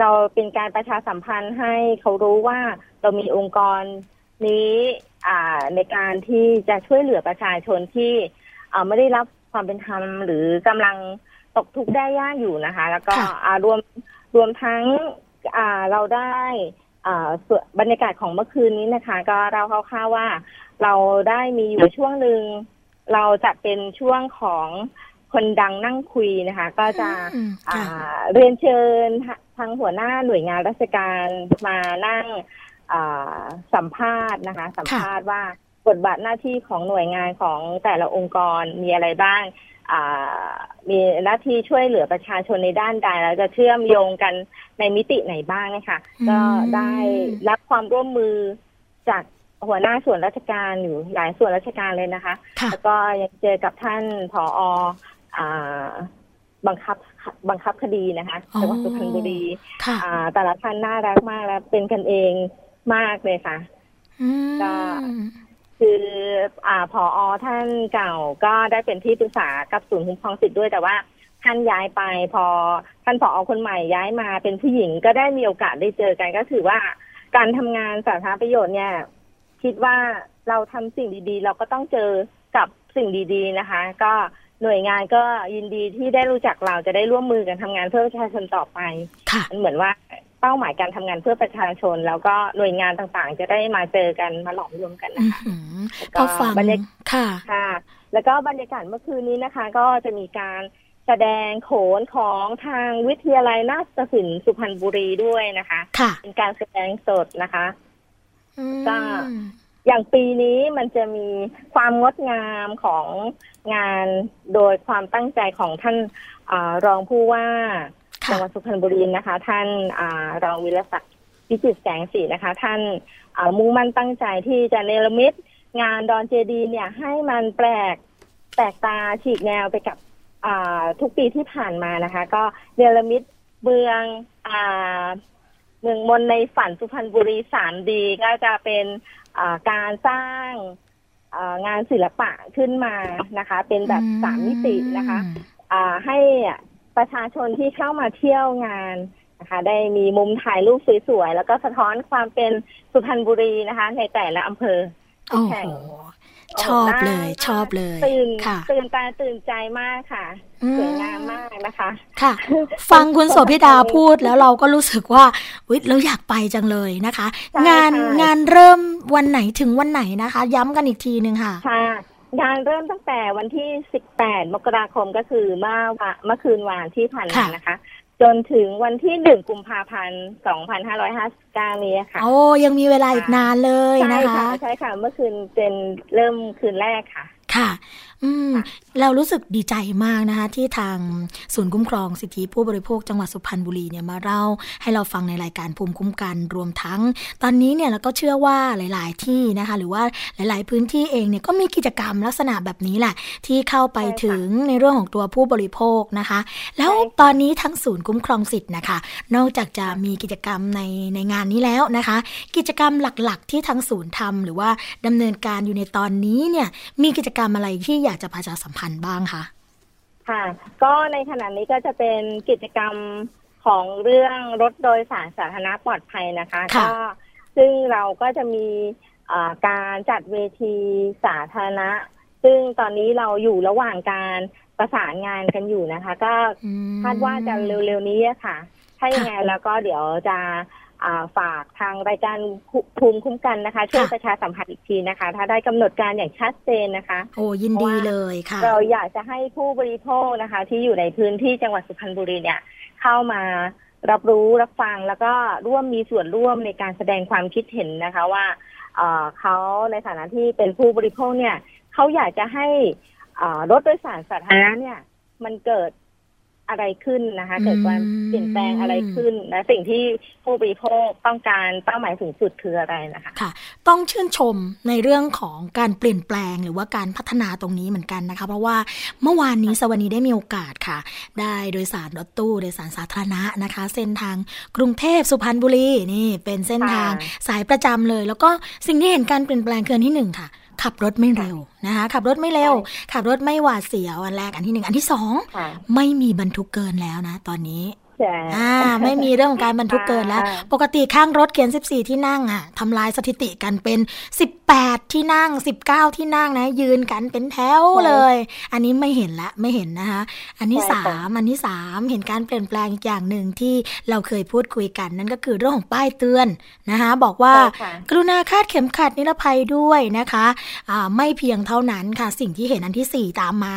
เราเป็นการประชาสัมพันธ์ให้เขารู้ว่าเรามีองค์กรนี้ในการที่จะช่วยเหลือประชาชนที่ไม่ได้รับความเป็นธรรมหรือกำลังตกทุกข์ได้ยากอยู่นะคะ แล้วก็รวมรวมทั้งเราได้บรรยากาศของเมื่อคืนนี้นะคะ ก็เราคร่าวๆว่า เราได้มีอยู่ช่วงหนึ่งเราจะเป็นช่วงของ คนดังนั่งคุยนะคะ ก็จะอืมอ่าค่ะเรียนเชิญทางหัวหน้าหน่วยงานราชการมานั่งอ่าสัมภาษณ์นะคะ สัมภาษณ์ว่าบทบาทหน้าที่ของหน่วยงานของแต่ละองค์กรมีอะไรบ้างอ่ามีหน้าที่ช่วยเหลือประชาชนในด้านใดแล้วจะเชื่อมโยงกันในมิติไหนบ้างนะคะอืมก็ได้รับความร่วมมือจากหัวหน้าส่วนราชการอยู่หลายส่วนราชการเลยนะคะค่ะแล้วก็ยังเจอกับท่านผออ่า บังคับบังคับคดีนะคะจังหวัดสุพรรณบุรีค่ะอ่าแต่ละท่านน่ารักมากและเป็นกันเองมากเลยค่ะอืมก็คืออ่าผอท่านเก่าก็ได้เป็นที่ปรึกษากับศูนย์คุ้มครองสิทธิ์ด้วยแต่ว่าท่านย้ายไปพอท่านผอคนใหม่ย้ายมาเป็นผู้หญิงก็ได้มีโอกาสได้เจอกันก็ถือว่าการทำงานสาธารณประโยชน์เนี่ย คิดว่าเราทำสิ่งดีๆ เราก็ต้องเจอกับสิ่งดี ๆนะคะ ก็ หน่วยงานก็ยินดีที่ได้รู้จักเราจะได้ร่วมมือกันทำงานเพื่อประชาชนต่อไปค่ะมันเหมือนว่าเป้าหมายการทำงานเพื่อประชาชน แล้วก็หน่วยงานต่างๆ จะได้มาเจอกันมาหลอมรวมกันอืนะอคะหือแล้วพก็อฟังบรรยากาศค่ะค่ะ แล้วก็บรรยากาศเมื่อคืนนี้นะคะ ก็จะมีการแสดงโขนของทางวิทยาลัยนาฏศิลป์สุพรรณบุรีด้วยนะคะ ค่ะ เป็นการแสดงสดนะคะอืมก็ อย่างปีนี้มันจะมีความงดงามของงานโดยความตั้งใจของท่านอารองผู้ว่าค่ะจังหวัดสุพรรณบุรีนะคะ ท่านอารองวิรศักดิ์วิจิตรแสงสีนะคะ ท่านอ่ามุ่งมั่นตั้งใจที่จะเนรมิตงานดอนเจดีย์เนี่ยให้มันแปลกแปลกตาฉีกแนวไปกับอ่าทุกปีที่ผ่านมานะคะ ก็เนรมิตเมืองอ่าเมืองมนต์ในฝันสุพรรณบุรีสามดีก็จะเป็นอ่า การสร้างอ่างานศิลปะขึ้นมานะคะ เป็นแบบสามมิตินะคะอ่าให้ประชาชนที่เข้ามาเที่ยวงานนะคะได้มีมุมถ่ายรูปสวยๆ แล้วก็สะท้อนความเป็นสุพรรณบุรีนะคะ ในแต่ละอำเภอโอ้แข่โหง ชอบเลยน่าชอบเลยตื่นค่ะตื่นตาตื่นใจมากค่ะอืมสวยงามมากนะคะ ค่ะ ฟังคุณโสภิดาพูดแล้วเราก็รู้สึกว่าวิเราอยากไปจังเลยนะคะใช่งานค่ะงานเริ่มวันไหนถึงวันไหนนะคะ ย้ำกันอีกทีหนึ่งค่ะค่ะงานเริ่มตั้งแต่วันที่ 18 มกราคมก็คือเมื่อวะเมื่อคืนวานที่ผ่านมาค่ะนะคะ จนถึงวันที่1กุมภาพันธ์2559นี้ค่ะ โอ้ยังมีเวลาอีกนานเลยใช่นะคะค่ะ ใช่ค่ะ เมื่อคืนเป็นเริ่มคืนแรกค่ะ ค่ะ อืมค่ะเรารู้สึกดีใจมากนะคะ ที่ทางศูนย์คุ้มครองสิทธิผู้บริโภคจังหวัดสุพรรณบุรีเนี่ยมาเล่าให้เราฟังในรายการภูมิคุ้มกันรวมทั้ง ตอนนี้เนี่ยเราก็เชื่อว่าหลาย ๆ ที่นะคะ หรือว่าหลาย ๆ พื้นที่เองเนี่ยก็มีกิจกรรมลักษณะแบบนี้แหละ ที่เข้าไปใช่ค่ะถึงในเรื่องของตัวผู้บริโภคนะคะ แล้วใช่ค่ะตอนนี้ทั้งศูนย์คุ้มครองสิทธิ์นะคะ นอกจากจะมีกิจกรรมในในงานนี้แล้วนะคะ กิจกรรมหลัก ๆ ที่ทั้งศูนย์ทำหรือว่าดำเนินการอยู่ในตอนนี้เนี่ยมีกิจกรรมอะไรที่อยากจะประชาสัมพันธ์บ้างคะค่ะ ก็ในขณะนี้ก็จะเป็นกิจกรรมของเรื่องรถโดยสารสาธารณะปลอดภัยนะคะค่ะก็ซึ่งเราก็จะมีอ่าการจัดเวทีสาธารณะ ซึ่งตอนนี้เราอยู่ระหว่างการประสานงานกันอยู่นะคะ ก็อืมคาดว่าจะเร็วๆนี้อะค่ะ ถ้ายังไงแล้วก็เดี๋ยวจะอ่า ฝากทางรายการภูมิคุ้มกันนะคะ ช่วยค่ะประชาสัมพันธ์อีกทีนะคะ ถ้าได้กำหนดการอย่างชัดเจนนะคะ โอ้ยินดีเลยค่ะ เราอยากจะให้ผู้บริโภคนะคะ ที่อยู่ในพื้นที่จังหวัดสุพรรณบุรีเนี่ยเข้ามารับรู้รับฟังแล้วก็ร่วมมีส่วนร่วมในการแสดงความคิดเห็นนะคะว่าเอ่อเขาในฐานะที่เป็นผู้บริโภคเนี่ยเขาอยากจะให้เอ่อรถโดยสารสาธารณะเนี่ย มันเกิด อะไรขึ้นนะคะอืมเกิดความเปลี่ยนแปลงอะไรขึ้นและสิ่งที่ผู้บริโภคต้องการเป้าหมายสูงสุดคืออะไรนะคะค่ะ ต้องชื่นชมในเรื่องของการเปลี่ยนแปลงหรือว่าการพัฒนาตรงนี้เหมือนกันนะคะ เพราะว่าเมื่อวานนี้สวนีได้มีโอกาสค่ะ ได้โดยสารรถตู้โดยสารสาธารณะนะคะ เส้นทางกรุงเทพสุพรรณบุรีนี่เป็นเส้นทางค่ะสายประจำเลย แล้วก็สิ่งที่เห็นการเปลี่ยนแปลงคืออนที่หนึ่งค่ะ ขับรถไม่เร็วนะคะขับรถไม่เร็ว ขับรถไม่หวาดเสียวอันแรกอันที่หนึ่งอันที่สองค่ะไม่มีบรรทุกเกินแล้วนะ ตอนนี้ใช่ อ่า ไม่มีเรื่องของการบรรทุกเกินแล้วอ่าปกติข้างรถเขียน 14 ที่นั่งอะทำลายสถิติกันเป็น 18 ที่นั่ง 19 ที่นั่งนะ ยืนกันเป็นแถวเลย อันนี้ไม่เห็นละไม่เห็นนะคะ อันที่สามอันที่สามเห็นการเปลี่ยนแปลงอีกอย่างหนึ่งที่เราเคยพูดคุยกันนั่นก็คือเรื่องของป้ายเตือนนะคะบอกว่าใช่ค่ะกรุณาคาดเข็มขัดนิรภัยด้วยนะคะอ่าไม่เพียงเท่านั้นค่ะสิ่งที่เห็นอันที่ 4 ตามมา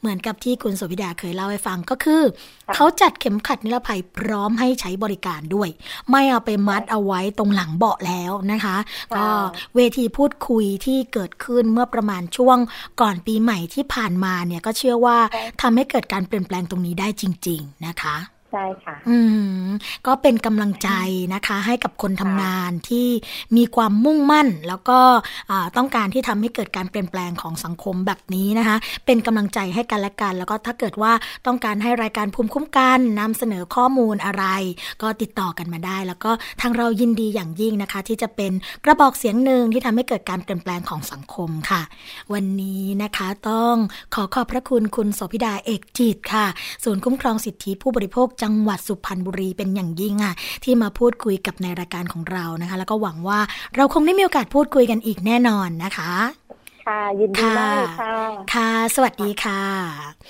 เหมือนกับที่คุณโสภิดาเคยเล่าให้ฟังก็คือค่ะ เขาจัดเข็มขัดนิรภัยพร้อมให้ใช้บริการด้วย ไม่เอาไปมัดเอาไว้ตรงหลังเบาะแล้วนะคะ ก็เวทีพูดคุยที่เกิดขึ้นเมื่อประมาณช่วงก่อนปีใหม่ที่ผ่านมาเนี่ยก็เชื่อว่าทำให้เกิดการเปลี่ยนแปลงตรงนี้ได้จริง ๆ นะคะ ใช่ค่ะ อืมก็เป็นกำลังใจนะคะ ให้กับคนทำงานที่มีความมุ่งมั่น แล้วก็อ่าต้องการที่ทำให้เกิดการเปลี่ยนแปลงของสังคมแบบนี้นะคะ เป็นกำลังใจให้กันและกัน แล้วก็ถ้าเกิดว่าต้องการให้รายการภูมิคุ้มกันนำเสนอข้อมูลอะไร ก็ติดต่อกันมาได้ แล้วก็ทางเรายินดีอย่างยิ่งนะคะ ที่จะเป็นกระบอกเสียงหนึ่งที่ทำให้เกิดการเปลี่ยนแปลงของสังคมค่ะ วันนี้นะคะต้องขอขอบพระคุณคุณโสภิดาเอกจิตค่ะ ศูนย์คุ้มครองสิทธิผู้บริโภคจังหวัดสุพรรณบุรีเป็นอย่างยิ่งค่ะที่มาพูดคุยกับในรายการของเรานะคะ แล้วก็หวังว่าเราคงได้มีโอกาสพูดคุยกันอีกแน่นอนนะคะค่ะยินดีมากเลยค่ะ ค่ะ สวัสดีค่ะ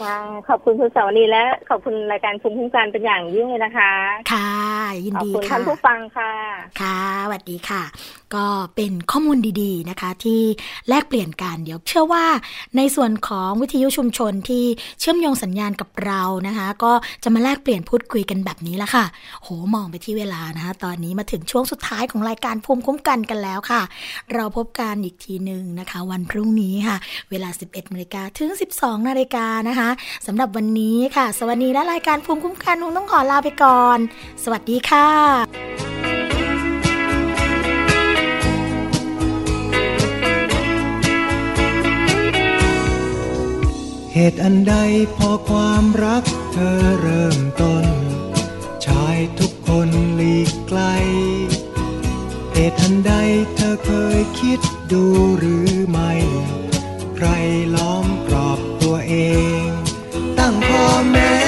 ค่ะ ขอบคุณคุณสาวนีและขอบคุณรายการภูมิคุ้มกันเป็นอย่างยิ่งเลยนะคะ ค่ะ ยินขอบดีคุณค่ะท่านผู้ฟังค่ะ ค่ะ สวัสดีค่ะก็เป็นข้อมูลดีๆนะคะ ที่แลกเปลี่ยนกันเดี๋ยวเชื่อว่าในส่วนของวิทยุชุมชนที่เชื่อมโยงสัญญาณกับเรานะคะ ก็จะมาแลกเปลี่ยนพูดคุยกันแบบนี้ละค่ะ โหมองไปที่เวลานะคะตอนนี้มาถึงช่วงสุดท้ายของรายการภูมิคุ้มกันกันแล้วค่ะ เราพบกันอีกทีหนึ่งนะคะ วันพรุ่งนี้ค่ะ เวลา 11นาฬิกาถึง 12นาฬิกานะคะสำหรับวันนี้ค่ะ สวัสดีและรายการภูมิคุ้มกันคงต้องขอลาไปก่อน สวัสดีค่ะ เหตุอันใดพอความรักเธอเริ่มต้น ชายทุกคนหลีกไกล เหตุอันใดเธอเคยคิดดูหรือไม่ ใครล้อมกรอบตัวเอง ตั้งพ่อแม่